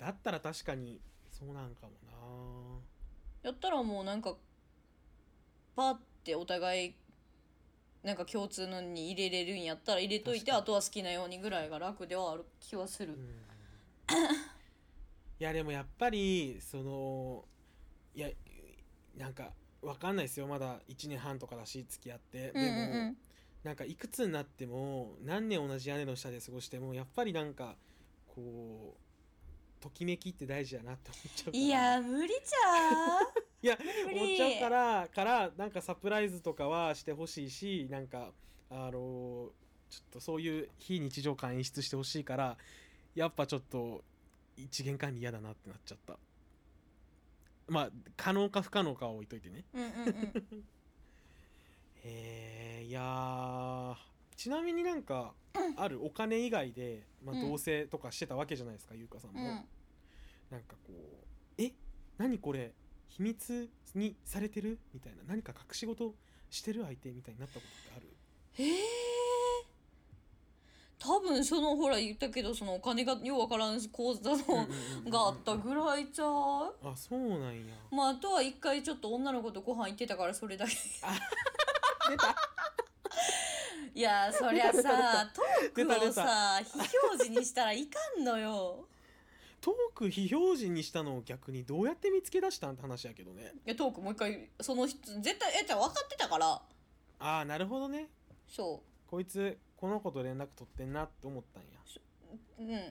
だったら確かにそうなんかもやったらもうなんかパッてお互いなんか共通のに入れれるんやったら入れといてあとは好きなようにぐらいが楽ではある気はする。な、うん、いやでもやっぱりそのいやなんかわかんないですよ。まだ1年半とかだし付き合って。でも、うんうん。うんなんかいくつになっても何年同じ屋根の下で過ごしてもやっぱりなんかこうときめきって大事やなって思っちゃうから。いや無理じゃ いや無理。思っちゃうからからなんかサプライズとかはしてほしいしなんかあのちょっとそういう非日常感演出してほしいからやっぱちょっと一元管理嫌だなってなっちゃった。まあ可能か不可能かは置いといてね。うんうんうん。へ えいやーちなみになんかあるお金以外で、まあ、うん。同棲とかしてたわけじゃないですか優香さんも、うん。なんかこう「え何これ秘密にされてる?」みたいな。何か隠し事してる相手みたいになったことってある？へえ多分そのほら言ったけどそのお金がようわからん口座のがあったぐらいちゃう？あそうなんや。まああとは一回ちょっと女の子とご飯行ってたからそれだけ。出た いやそりゃさ トークをさ非表示にしたらいかんのよ。トーク非表示にしたのを逆にどうやって見つけ出したんって話やけどね。いやトークもう一回その人絶対えじゃあ分かってたから。ああなるほどね。そこいつこの子と連絡取ってんなって思ったんや。ううんうんうん。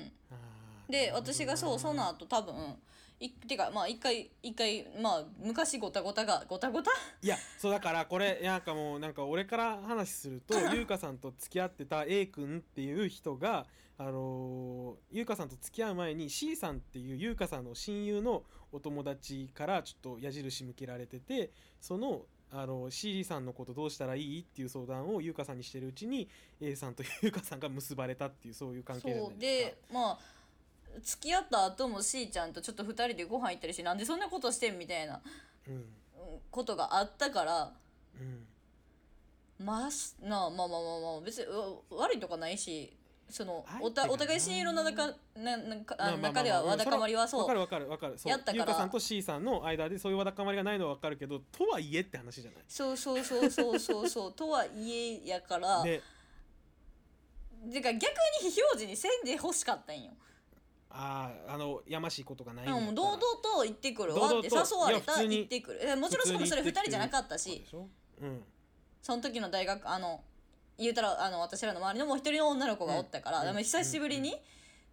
うんで私がそうその後多分いてかまあ一回一回まあ昔ごたごたがごたごた？いやそうだからこれなんかもうなんか俺から話すると 優香さんと付き合ってた A 君っていう人があのー優香さんと付き合う前に C さんっていう優香さんの親友のお友達からちょっと矢印向けられててそのあの C さんのことどうしたらいい？っていう相談を優香さんにしてるうちに A さんと優香さんが結ばれたっていうそういう関係じゃなそいうですか。でまあ付き合った後も C ちゃんとちょっと2人でご飯行ったりしてなんでそんなことしてんみたいなうんうんことがあったからうんまあすなあまあまあまあまあ別にう悪いとかないしそのおたお互い親友の中ななんかあ中ではわだかまりはわそうかるわかるわかる。そうやったから。さんと C さんの間でそういうわだかまりがないのはわかるけどとはいえって話じゃない。そうそうそうそうそうそうとはいえやからでてか逆に非表示にせんで欲しかったんよ。あああのやましいことがないんでだったら。も堂々と行ってくる。わって誘われた行ってくる。えもちろんしかもそれ2人じゃなかったし。うん。その時の大学あの言うたらあの私らの周りのもう一人の女の子がおったから、うん。でも久しぶりに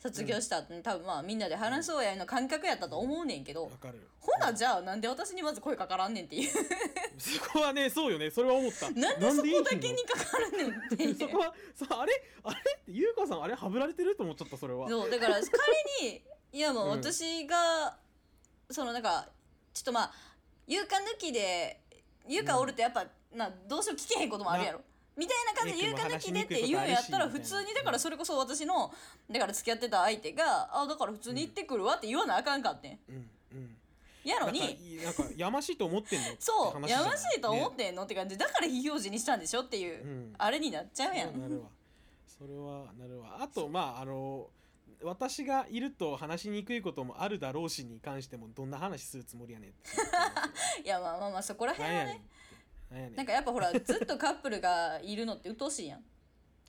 卒業した後に多分まあみんなで話そうやの感覚やったと思うねんけど、わかるほなじゃあなんで私にまず声かからんねんっていう。そこはねそうよね。それは思った。なんでそこだけにかかるねんっていう。そこはそうあれ？あれ？って優香さんあれ？はぶられてると思っちゃったそれは。そうだから仮にいやもううん。私が、そのなんかちょっとまあ優香抜きで優香おるとやっぱ、などうしよう聞けへんこともあるやろ。みたいな感じでええ優香抜きでって言うんやったら普通にだからそれこそ私のだから付き合ってた相手があだから普通に行ってくるわって言わなあかんかってん。うん。うん。やのになんかやましいと思ってんの？ってそうやましいと思っねてんのって感じ。だから非表示にしたんでしょっていう、うん。あれになっちゃうやん。なるわ。それはなるわ。あとまああの私がいると話しにくいこともあるだろうしに関してもどんな話するつもりやねん いやまあまあまあそこら辺はねなんやねなんかやっぱほらずっとカップルがいるのって鬱陶しいやん。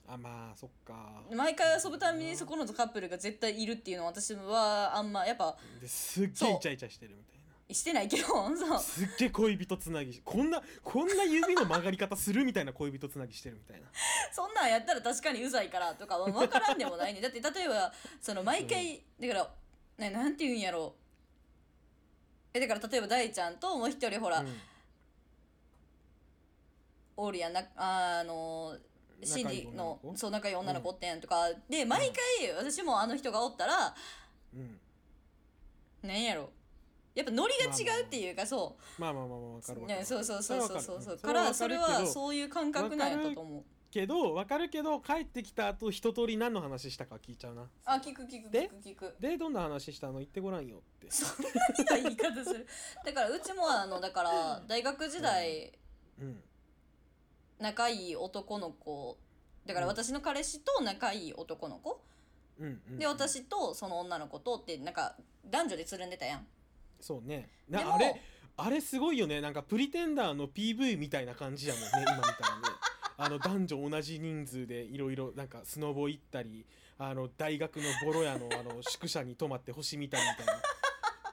あまあそっか。毎回遊ぶたびにそこのカップルが絶対いるっていうのは私はあんまやっぱですっげえイチャイチャしてるみたいなしてないけどそう。すっげえ恋人つなぎしこんなこんな指の曲がり方するみたいな恋人つなぎしてるみたいな。そんなんやったら確かにうざいからとかは分からんでもないねだって例えばその毎回、だから、ね、なんて言うんやろえだから例えば大ちゃんともう一人ほら、うんおるやん。なあのシンディのそう仲いい女の子おってんとか、で毎回私もあの人がおったらうん。なんやろ。やっぱノリが違うっていうかそうまあまあ。まあまあわかるわかる。ね、そうそうそうそうそう。からそれはそういう感覚なんやったと思う。けどわかるけど帰ってきた後一通り何の話したか聞いちゃうな。あ聞く聞くで聞く聞く。でどんな話したの？言ってごらんよって。そんな言い方する。だからうちもあのだから大学時代うん仲いい男の子。だから私の彼氏と仲いい男の子。で私とその女の子とってなんか男女でつるんでたやん。そうね。なあれあれすごいよね。なんかプリテンダーの PV みたいな感じやもんね 今みたいにね。あの男女同じ人数でいろいろなんかスノボ行ったりあの大学のボロ屋のあの 宿舎に泊まって星見たりみたいな。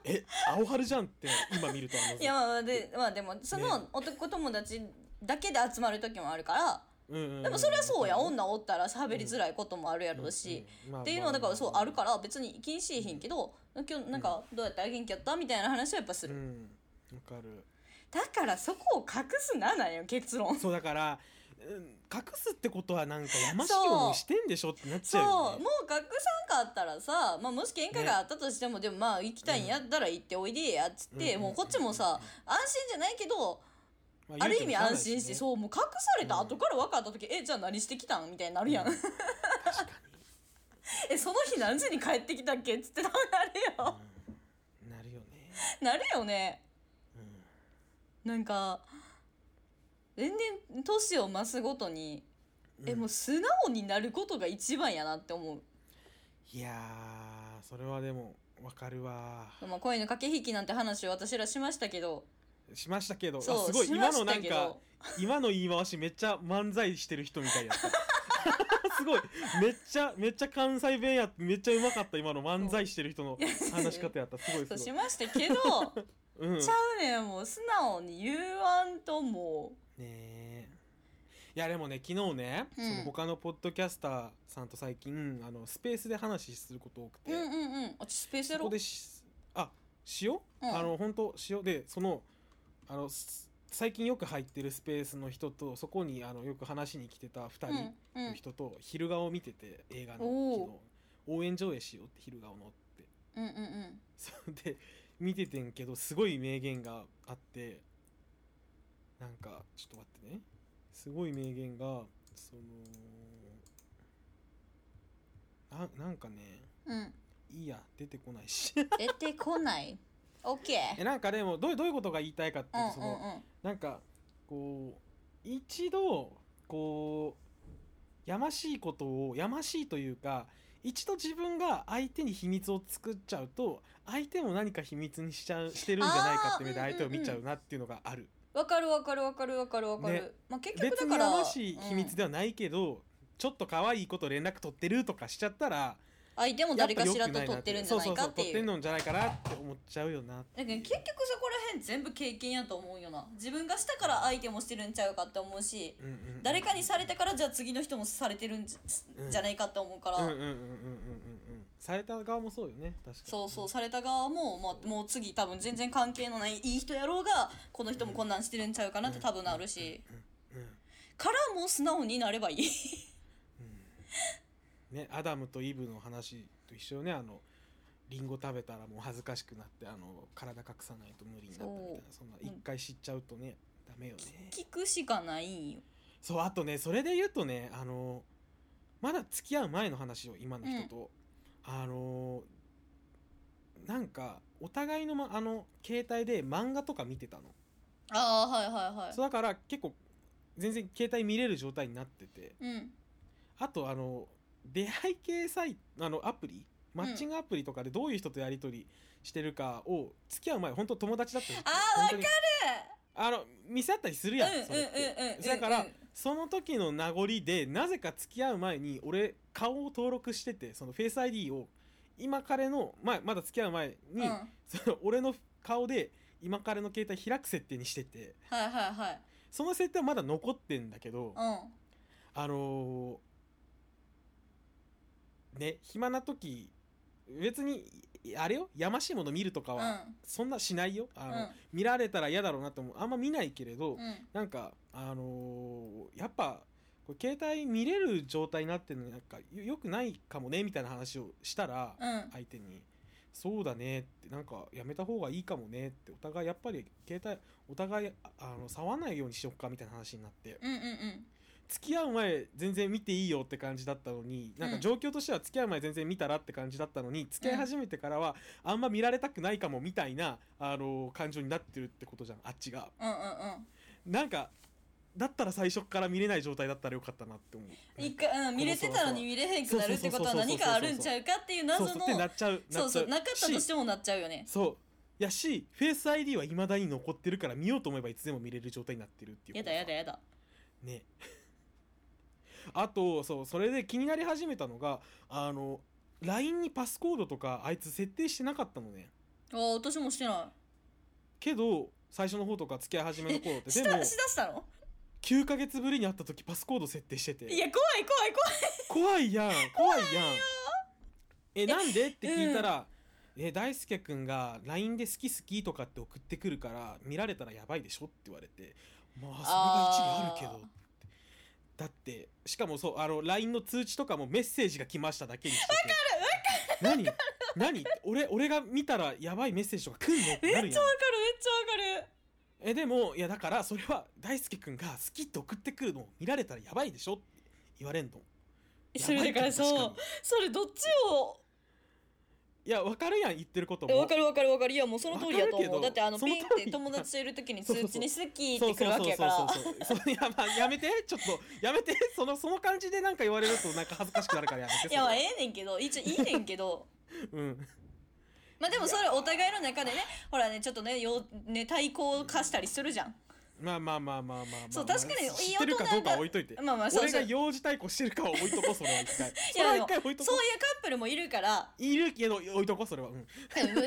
え青春じゃんって今見るとあのいやまあまあでまあでもその男友達だけで集まる時もあるからでもそれはそうや。女おったら喋りづらいこともあるやろうし、っていうのはだからそうあるから別に気にしいひんけど今日なんかどうやった元気やったみたいな話はやっぱする、うん。わかる。だからそこを隠すななんよ結論。そうだから、うん隠すってことはなんかやましい思いしてんでしょってなっちそうゃうよね。もう隠さんかったらさ、まあ、もし喧嘩があったとしても、でもまあ行きたいんやったら行っておいでやっつって、うんもうこっちもさ安心じゃないけど、まある意味安心してうそうもう隠された後から分かった時、えじゃあ何してきたん？みたいになるやん、確かえその日何時に帰ってきたっけ？っつってなるよ、に、うん、なるよね、なるよね。うん。なんか全然年を増すごとに、えうん。もう素直になることが一番やなって思う。いやーそれはでもわかるわ。まあ恋の駆け引きなんて話を私らしましたけどしましたけどあそうすごい今しましたのなんかけど今の言い回しめっちゃ漫才してる人みたいやった。すごいめっちゃめっちゃ関西弁やってめっちゃうまかった今の漫才してる人の話し方やった。すごいそうしすごい、ましたけど うん、ちゃうねんもう素直に言わんとも。ねえ。いやでもね昨日ね、うん。その他のポッドキャスターさんと最近あのスペースで話すること多くて、うんうんうん。あちスペースやろそこでしあ塩、う？ん。あの本当塩でそのあのす最近よく入ってるスペースの人とそこにあのよく話しに来てた2人の人と昼顔を見てて映画のお昨日応援上映しようって昼顔のって。うんうんうん。それで見ててんけどすごい名言があってなんかちょっと待ってね。すごい名言がそのななんかねうん。いいや出てこないし。出てこないオッケーえなんかでもどういうどういうことが言いたいかっていうとその、うんうんうん。なんかこう一度こうやましいことをやましいというか一度自分が相手に秘密を作っちゃうと相手も何か秘密にしちゃうしてるんじゃないかって目で相手を見ちゃうなっていうのがある、わかるわかるわかるわかるわかる、ね。まあ結局別にだからやましい秘密ではないけど、ちょっと可愛いこと連絡取ってるとかしちゃったら相手も誰かしらとやってるんじゃないかってそうっていうんのじゃないかなって思っちゃうよなだけど結局そこら辺全部経験やと思うよな。自分がしたから相手もしてるんちゃうかって思うしうんうんうん誰かにされたからじゃあ次の人もされてるんじゃないかって思うから、うんうんうんうんうんうんうんされた側もそうよね確かに。そうそうされた側も、まあ、もう次多分全然関係のないいい人やろうがこの人もこんなんしてるんちゃうかなって多分なるし。うんうんからもう素直になればいいね、アダムとイブの話と一緒よね。あのリンゴ食べたらもう恥ずかしくなってあの体隠さないと無理になったみたいな。そんな一回知っちゃうとね、ダメよね。聞くしかないんよそうあとねそれで言うとねあのまだ付き合う前の話を今の人と、あのなんかお互いの,、ま、あの携帯で漫画とか見てたの、ああはいはいはい。そうだから結構全然携帯見れる状態になってて。うん。あとあの出会い系サイトあのアプリマッチングアプリとかでどういう人とやり取りしてるかを付き合う前本当友達だった時あー本当に。あの見せ合ったりするやん、うんそれだからその時の名残でなぜか付き合う前に俺顔を登録しててそのフェイス ID を今彼の、まあ、まだ付き合う前に、うん。その俺の顔で今彼の携帯開く設定にしてて。はいはいはい。その設定はまだ残ってんだけど、うん。あのーね暇な時別にあれよやましいもの見るとかうん。はそんなしないよ。あの、うん。見られたら嫌だろうなって思う。あんま見ないけれど、うん。なんかあのーやっぱこれ携帯見れる状態になってるのなんかよよくないかもねみたいな話をしたら、うん。相手に「そうだね」ってなんかやめた方がいいかもねってお互いやっぱり携帯お互いああの触らないようにしよっかみたいな話になって。うんうんうん付き合う前全然見ていいよって感じだったのになんかうん状況としては付き合う前全然見たらって感じだったのに付き合い始めてからはあんま見られたくないかもみたいなあの感情になってるってことじゃんあっちが。うんうんうん。なんかだったら最初から見れない状態だったらよかったなって思う。一回、うん、見れてたのに見れへんくなるってことは何かあるんちゃうかっていうそう謎のそうってなっちゃう。そうそうなかったとしてもなっちゃうよね。そう。いやしフェイス ID はいまだに残ってるから見ようと思えばいつでも見れる状態になってるっていうやだやだやだ。ねあとそうそれで気になり始めたのがあの LINE にパスコードとかあいつ設定してなかったのね。あ私もしてなけど最初の方とか付き合い始めの頃っていしでもたしだしたの？9ヶ月ぶりに会った時パスコード設定していてや怖い怖い怖い。怖いやん怖いやん。えなんで？って聞いたら、え大輔くんが LINE で好き好きとかって送ってくるから見られたらやばいでしょって言われて。まあそれが一理あるけどだってしかもそうあの LINE の通知とかもメッセージが来ましただけにしてて何？何？俺俺が見たらやばいメッセージとか来んの？ってなるやんめっちゃわかるめっちゃわかる。えでもいやだからそれは大輔くんが好きって送ってくるのを見られたらやばいでしょって言われんの。それだからそうそれどっちをにいや分かるやん言ってることえもわかるわかるわかる。いやもうその通りやと思う。だってあのピンって友達といる時に通知に好きってくるわけやから。や,、まあ、やめて。ちょっとやめて。そのその感じでなんか言われるとなんか恥ずかしくなるからやめていやまあええねんけど一応いいねんけど。うん。まあでもそれお互いの中でねほらねちょっとねよね対抗化したりするじゃんまあまあまあまあまあまあ、そう確かにまあ知ってるかどうかは置いといて。まあまあそう俺が幼児対抗してるかは置いとこうそれは一回。いそ回置いとこそういうカップルもいるから。ういるけど置いとこうそれは。うん。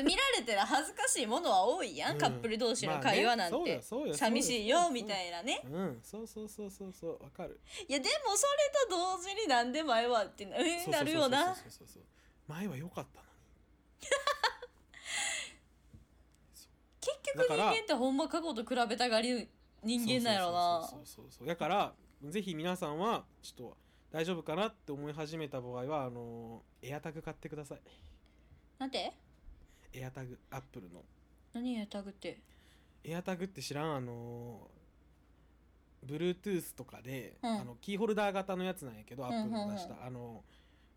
見られてら恥ずかしいものは多いやん、うん。カップル同士の会話なんまあね。て、そうよそうよ。寂しいよみたいなね。うん。そうそうそうそうそう。わかる。いやでもそれと同時に何で前はってなるよな。前は良かったのに。結局人間ってほんま過去と比べたがり人間なんやろな。そうそうそうだからぜひ皆さんはちょっと大丈夫かなって思い始めた場合はあのエアタグ買ってください。なんて？エアタグアップルの。何やタグって？エアタグって知らん？あの Bluetooth とかで、うん。あのキーホルダー型のやつなんやけど、アップルうんうん。うんあの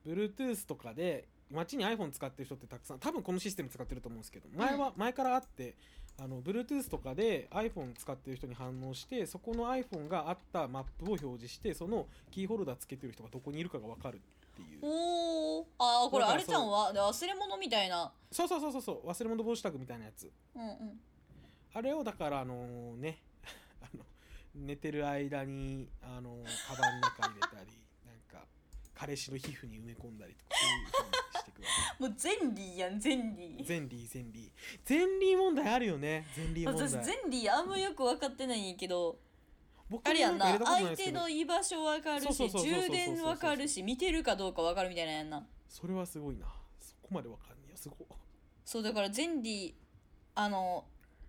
Bluetooth とかで街に iPhone 使ってる人ってたくさん多分このシステム使ってると思うんですけど前は、前からあってあの Bluetooth とかで iPhone 使ってる人に反応してそこの iPhone があったマップを表示してそのキーホルダーつけてる人がどこにいるかが分かるっていう。おー。あーこれあれちゃんはで忘れ物みたいな。そうそうそうそうそう忘れ物防止タグみたいなやつ。うんうん。あれをだからあのね あの寝てる間にあのカバンの中に入れたりなんか彼氏の皮膚に埋め込んだりとかそういうしてくわもうゼンリーやんゼンリー。ゼンリーゼンリー。ゼンリー問題あるよね。ゼンリー問題。私ゼンリーあんまよく分かってないんやけど僕あれやんな相手の居場所分かるし充電分かるし見てるかどうか分かるみたいなんやんな。それはすごいな。そこまでわかんねえよすごい。そうだからゼンリーあの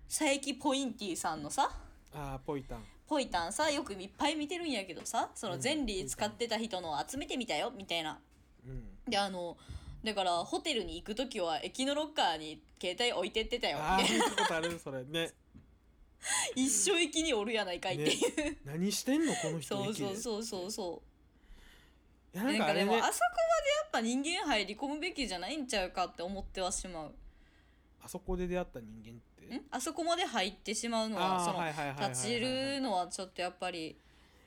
佐伯ポインティさんのさあーポイタン。ポイタンさよくいっぱい見てるんやけどさそのうんゼンリー使ってた人の集めてみたよみたいな。うん。であのだからホテルに行く時は駅のロッカーに携帯置いてってたよ。ああ見たことあるそれね。一生駅におるやないかいっていう、何してんのこの人そうそうそうそうそう。なんかねでもあそこまでやっぱ人間入り込むべきじゃないんちゃうかって思ってはしまう。あそこで出会った人間って？ん？あそこまで入ってしまうのはその立ちるのはちょっとやっぱり。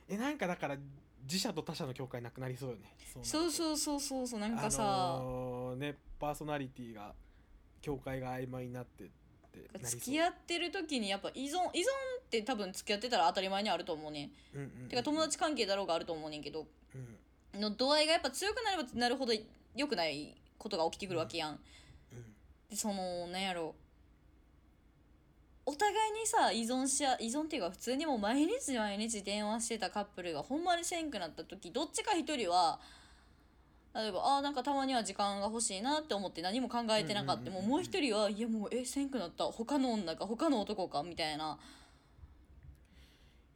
えなんかだから自社と他社の境界なくなりそうよね。そううそうそうそうそうなんかさ、あのーねパーソナリティが境界が曖昧になってって付き合ってる時にやっぱ依存依存って多分付き合ってたら当たり前にあると思うね。うんうんうんてか友達関係だろうがあると思うねんけど。うん。の度合いがやっぱ強くなればなるほど良くないことが起きてくるわけやん、うん。でそのなんやろお互いにさ依存し合依存っていうか普通にもう毎日毎日電話してたカップルがほんまにせんくなった時どっちか一人は例えばあーなんかたまには時間が欲しいなって思って何も考えてなかった。うんうんうんうんもうもう一人はいやもうえせんくなった。他の女か他の男かみたいな。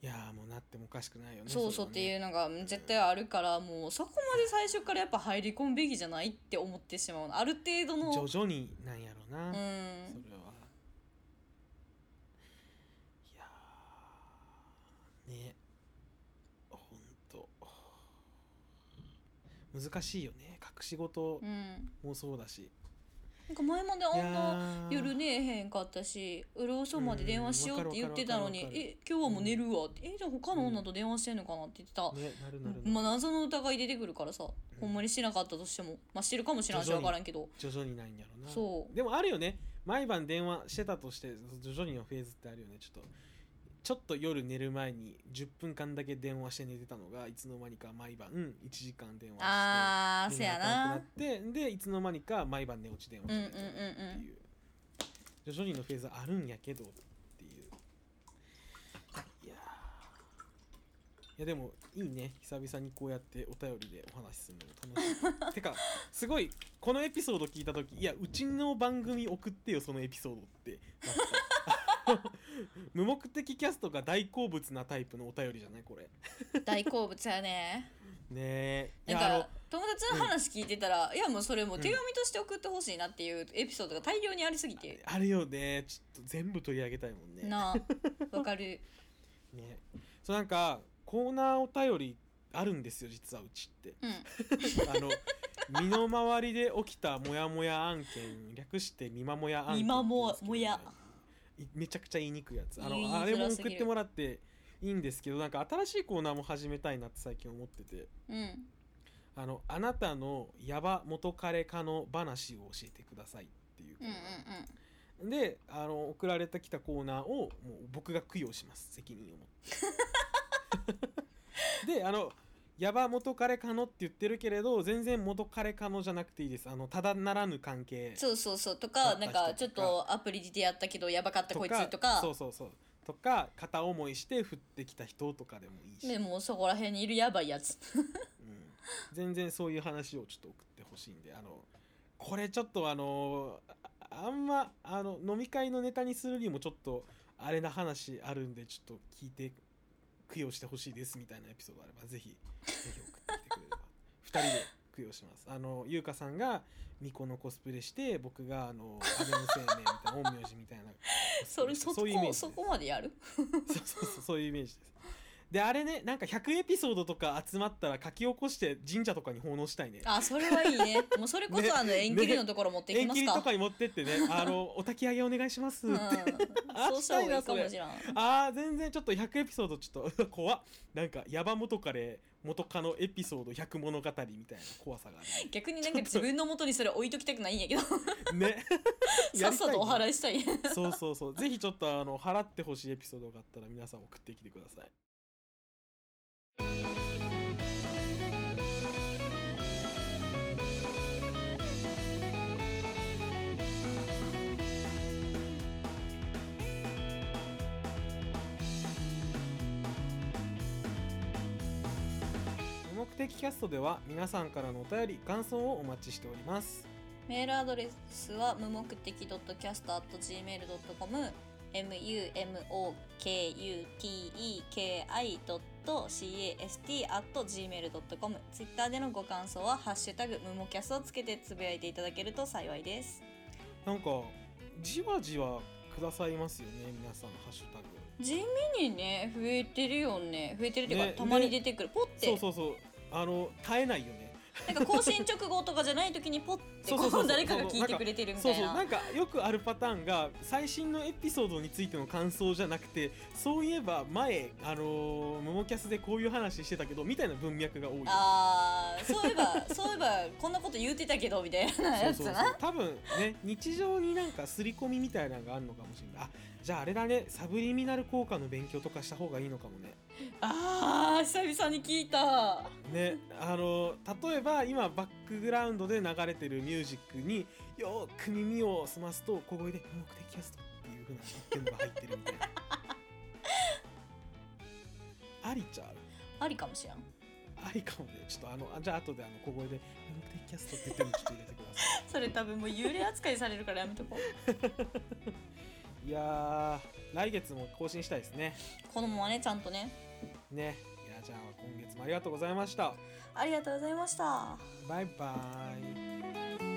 いやーもうなってもおかしくないよねそうそうってういうのが絶対あるからもうそこまで最初からやっぱ入り込むべきじゃないって思ってしまうある程度の徐々になんやろうな、うん。それはいやーねほんと難しいよね。隠し事うん。もそうだし、なんか前まであんなー。夜寝えへんかったしうる遅まで電話しようって言ってたのにえ今日はもう寝るわってえじゃあ他の女と電話してんのかなって言ってた、ねなるなる。なる、まあ謎の疑い出てくるからさ、ほんまにしなかったとしてもまあしてるかもしれんし分からんけど。徐々にないんやろな。そう。でもあるよね。毎晩電話してたとして徐々にのフェーズってあるよね。ちょっとちょっと夜寝る前に10分間だけ電話して寝てたのがいつの間にか毎晩1時間電話してあーせや寝なってでいつの間にか毎晩寝落ち電話してっていう,、徐々にのフェーズあるんやけどっていう。いやー。いやでもいいね。久々にこうやってお便りでお話しするの楽しい。てかすごいこのエピソード聞いた時いやうちの番組送ってよそのエピソードって。なった 無目的キャストが大好物なタイプのお便りじゃないこれ。大好物やね。ねえ。いなんか友達の話聞いてたら、いやもうそれもう手紙として送ってほしいなっていうエピソードが大量にありすぎて、あるよね。ちょっと全部取り上げたいもんね。なあ わかる。ね。そうなんかコーナーお便りあるんですよ実はうちって。うん。あの身の回りで起きたモヤモヤ案件略してミマモヤ案件ミマモっめちゃくちゃ言いにくいやつ。あのあれも送ってもらっていいんですけどなんか新しいコーナーも始めたいなって最近思ってて。うん。あのあなたのヤバ元彼かの話を教えてくださいっていうコうんー。うんナー、であの送られてきたコーナーをもう僕が供養します。責任を持って。であのヤバ元彼かの？って言ってるけれど全然元彼かのじゃなくていいです。あのただならぬ関係そうそうそう。とだか。なんかちょっとアプリでやったけどやばかったこいつとか。そうそうそうとか片思いして降ってきた人とかでもいいし、でもうそこら辺にいるやばいやつ。うん、全然そういう話をちょっと送ってほしいんで。あのこれちょっとあのああんまあの飲み会のネタにするにもちょっとあれな話あるんでちょっと聞いて供養してほしいですみたいなエピソードあればぜひぜひ送ってきてくれれば。2人で供養します。あの優香さんが巫女のコスプレして僕があの安倍の生命みたいな陰陽師みたいなそれそそういうイメージそこまでやる？そうそうそうそういうイメージです であれねなんか100エピソードとか集まったら書き起こして神社とかに奉納したいね。あそれはいいね。もうそれこねそあの縁切りのところ持っていき縁ますか、切りとかに持ってってね あのお焚き上げお願いしますって、そうした方がいいかもしれあー全然ちょっと100エピソードちょっと 怖っ。なんかヤバ元カレ元カノエピソード100物語みたいな怖さがあ逆になんか自分の元にそれ置いときたくないんやけど。る ね。さっさとおい払いしたい。そうそうそう。ぜひちょっとあの払ってほしいエピソードがあったら皆さん送ってきてください。無目的キャストでは皆さんからのお便り感想をお待ちしております。メールアドレスは無目的 .cast.gmail.com mumokuteki.cast.gmail.com ツイッターでのご感想は「ハッシュタグムモキャス」をつけてつぶやいていただけると幸いです。なんかじわじわくださいますよね皆さんハッシュタグ。地味にね増えてるよね。増えてるっていうか、ねたまに出てくる、ポッて。そうそうそう。あの絶えないよねなんか更新直後とかじゃない時にポッて誰かが聞いてくれてるみたいな。そうなんかよくあるパターンが最新のエピソードについての感想じゃなくてそういえば前あのー、モモキャスでこういう話してたけどみたいな文脈が多い。あーそういえば そういえばこんなこと言うてたけどみたいなやつな。そう。多分ね日常になんか刷り込みみたいなのがあるのかもしれない。あじゃああれだね。サブリミナル効果の勉強とかした方がいいのかもねあー久々に聞いた。ねあの例えば今バックグラウンドで流れてるミュージックによーく耳を澄ますと小声で「目的キャスト」っていう風な一点が入ってるみたいな。ありちゃう？ありかもしれん。ありかもね。ちょっとあのあじゃあ後であの小声で「無敵キャスト」って言ってるのちょっと入れてくださ それ多分もう幽霊扱いされるからやめとこう。い いやー来月も更新したいですね。子供はねちゃんとねね。いやじゃあ今月もありがとうございました。ありがとうございました。バイバイ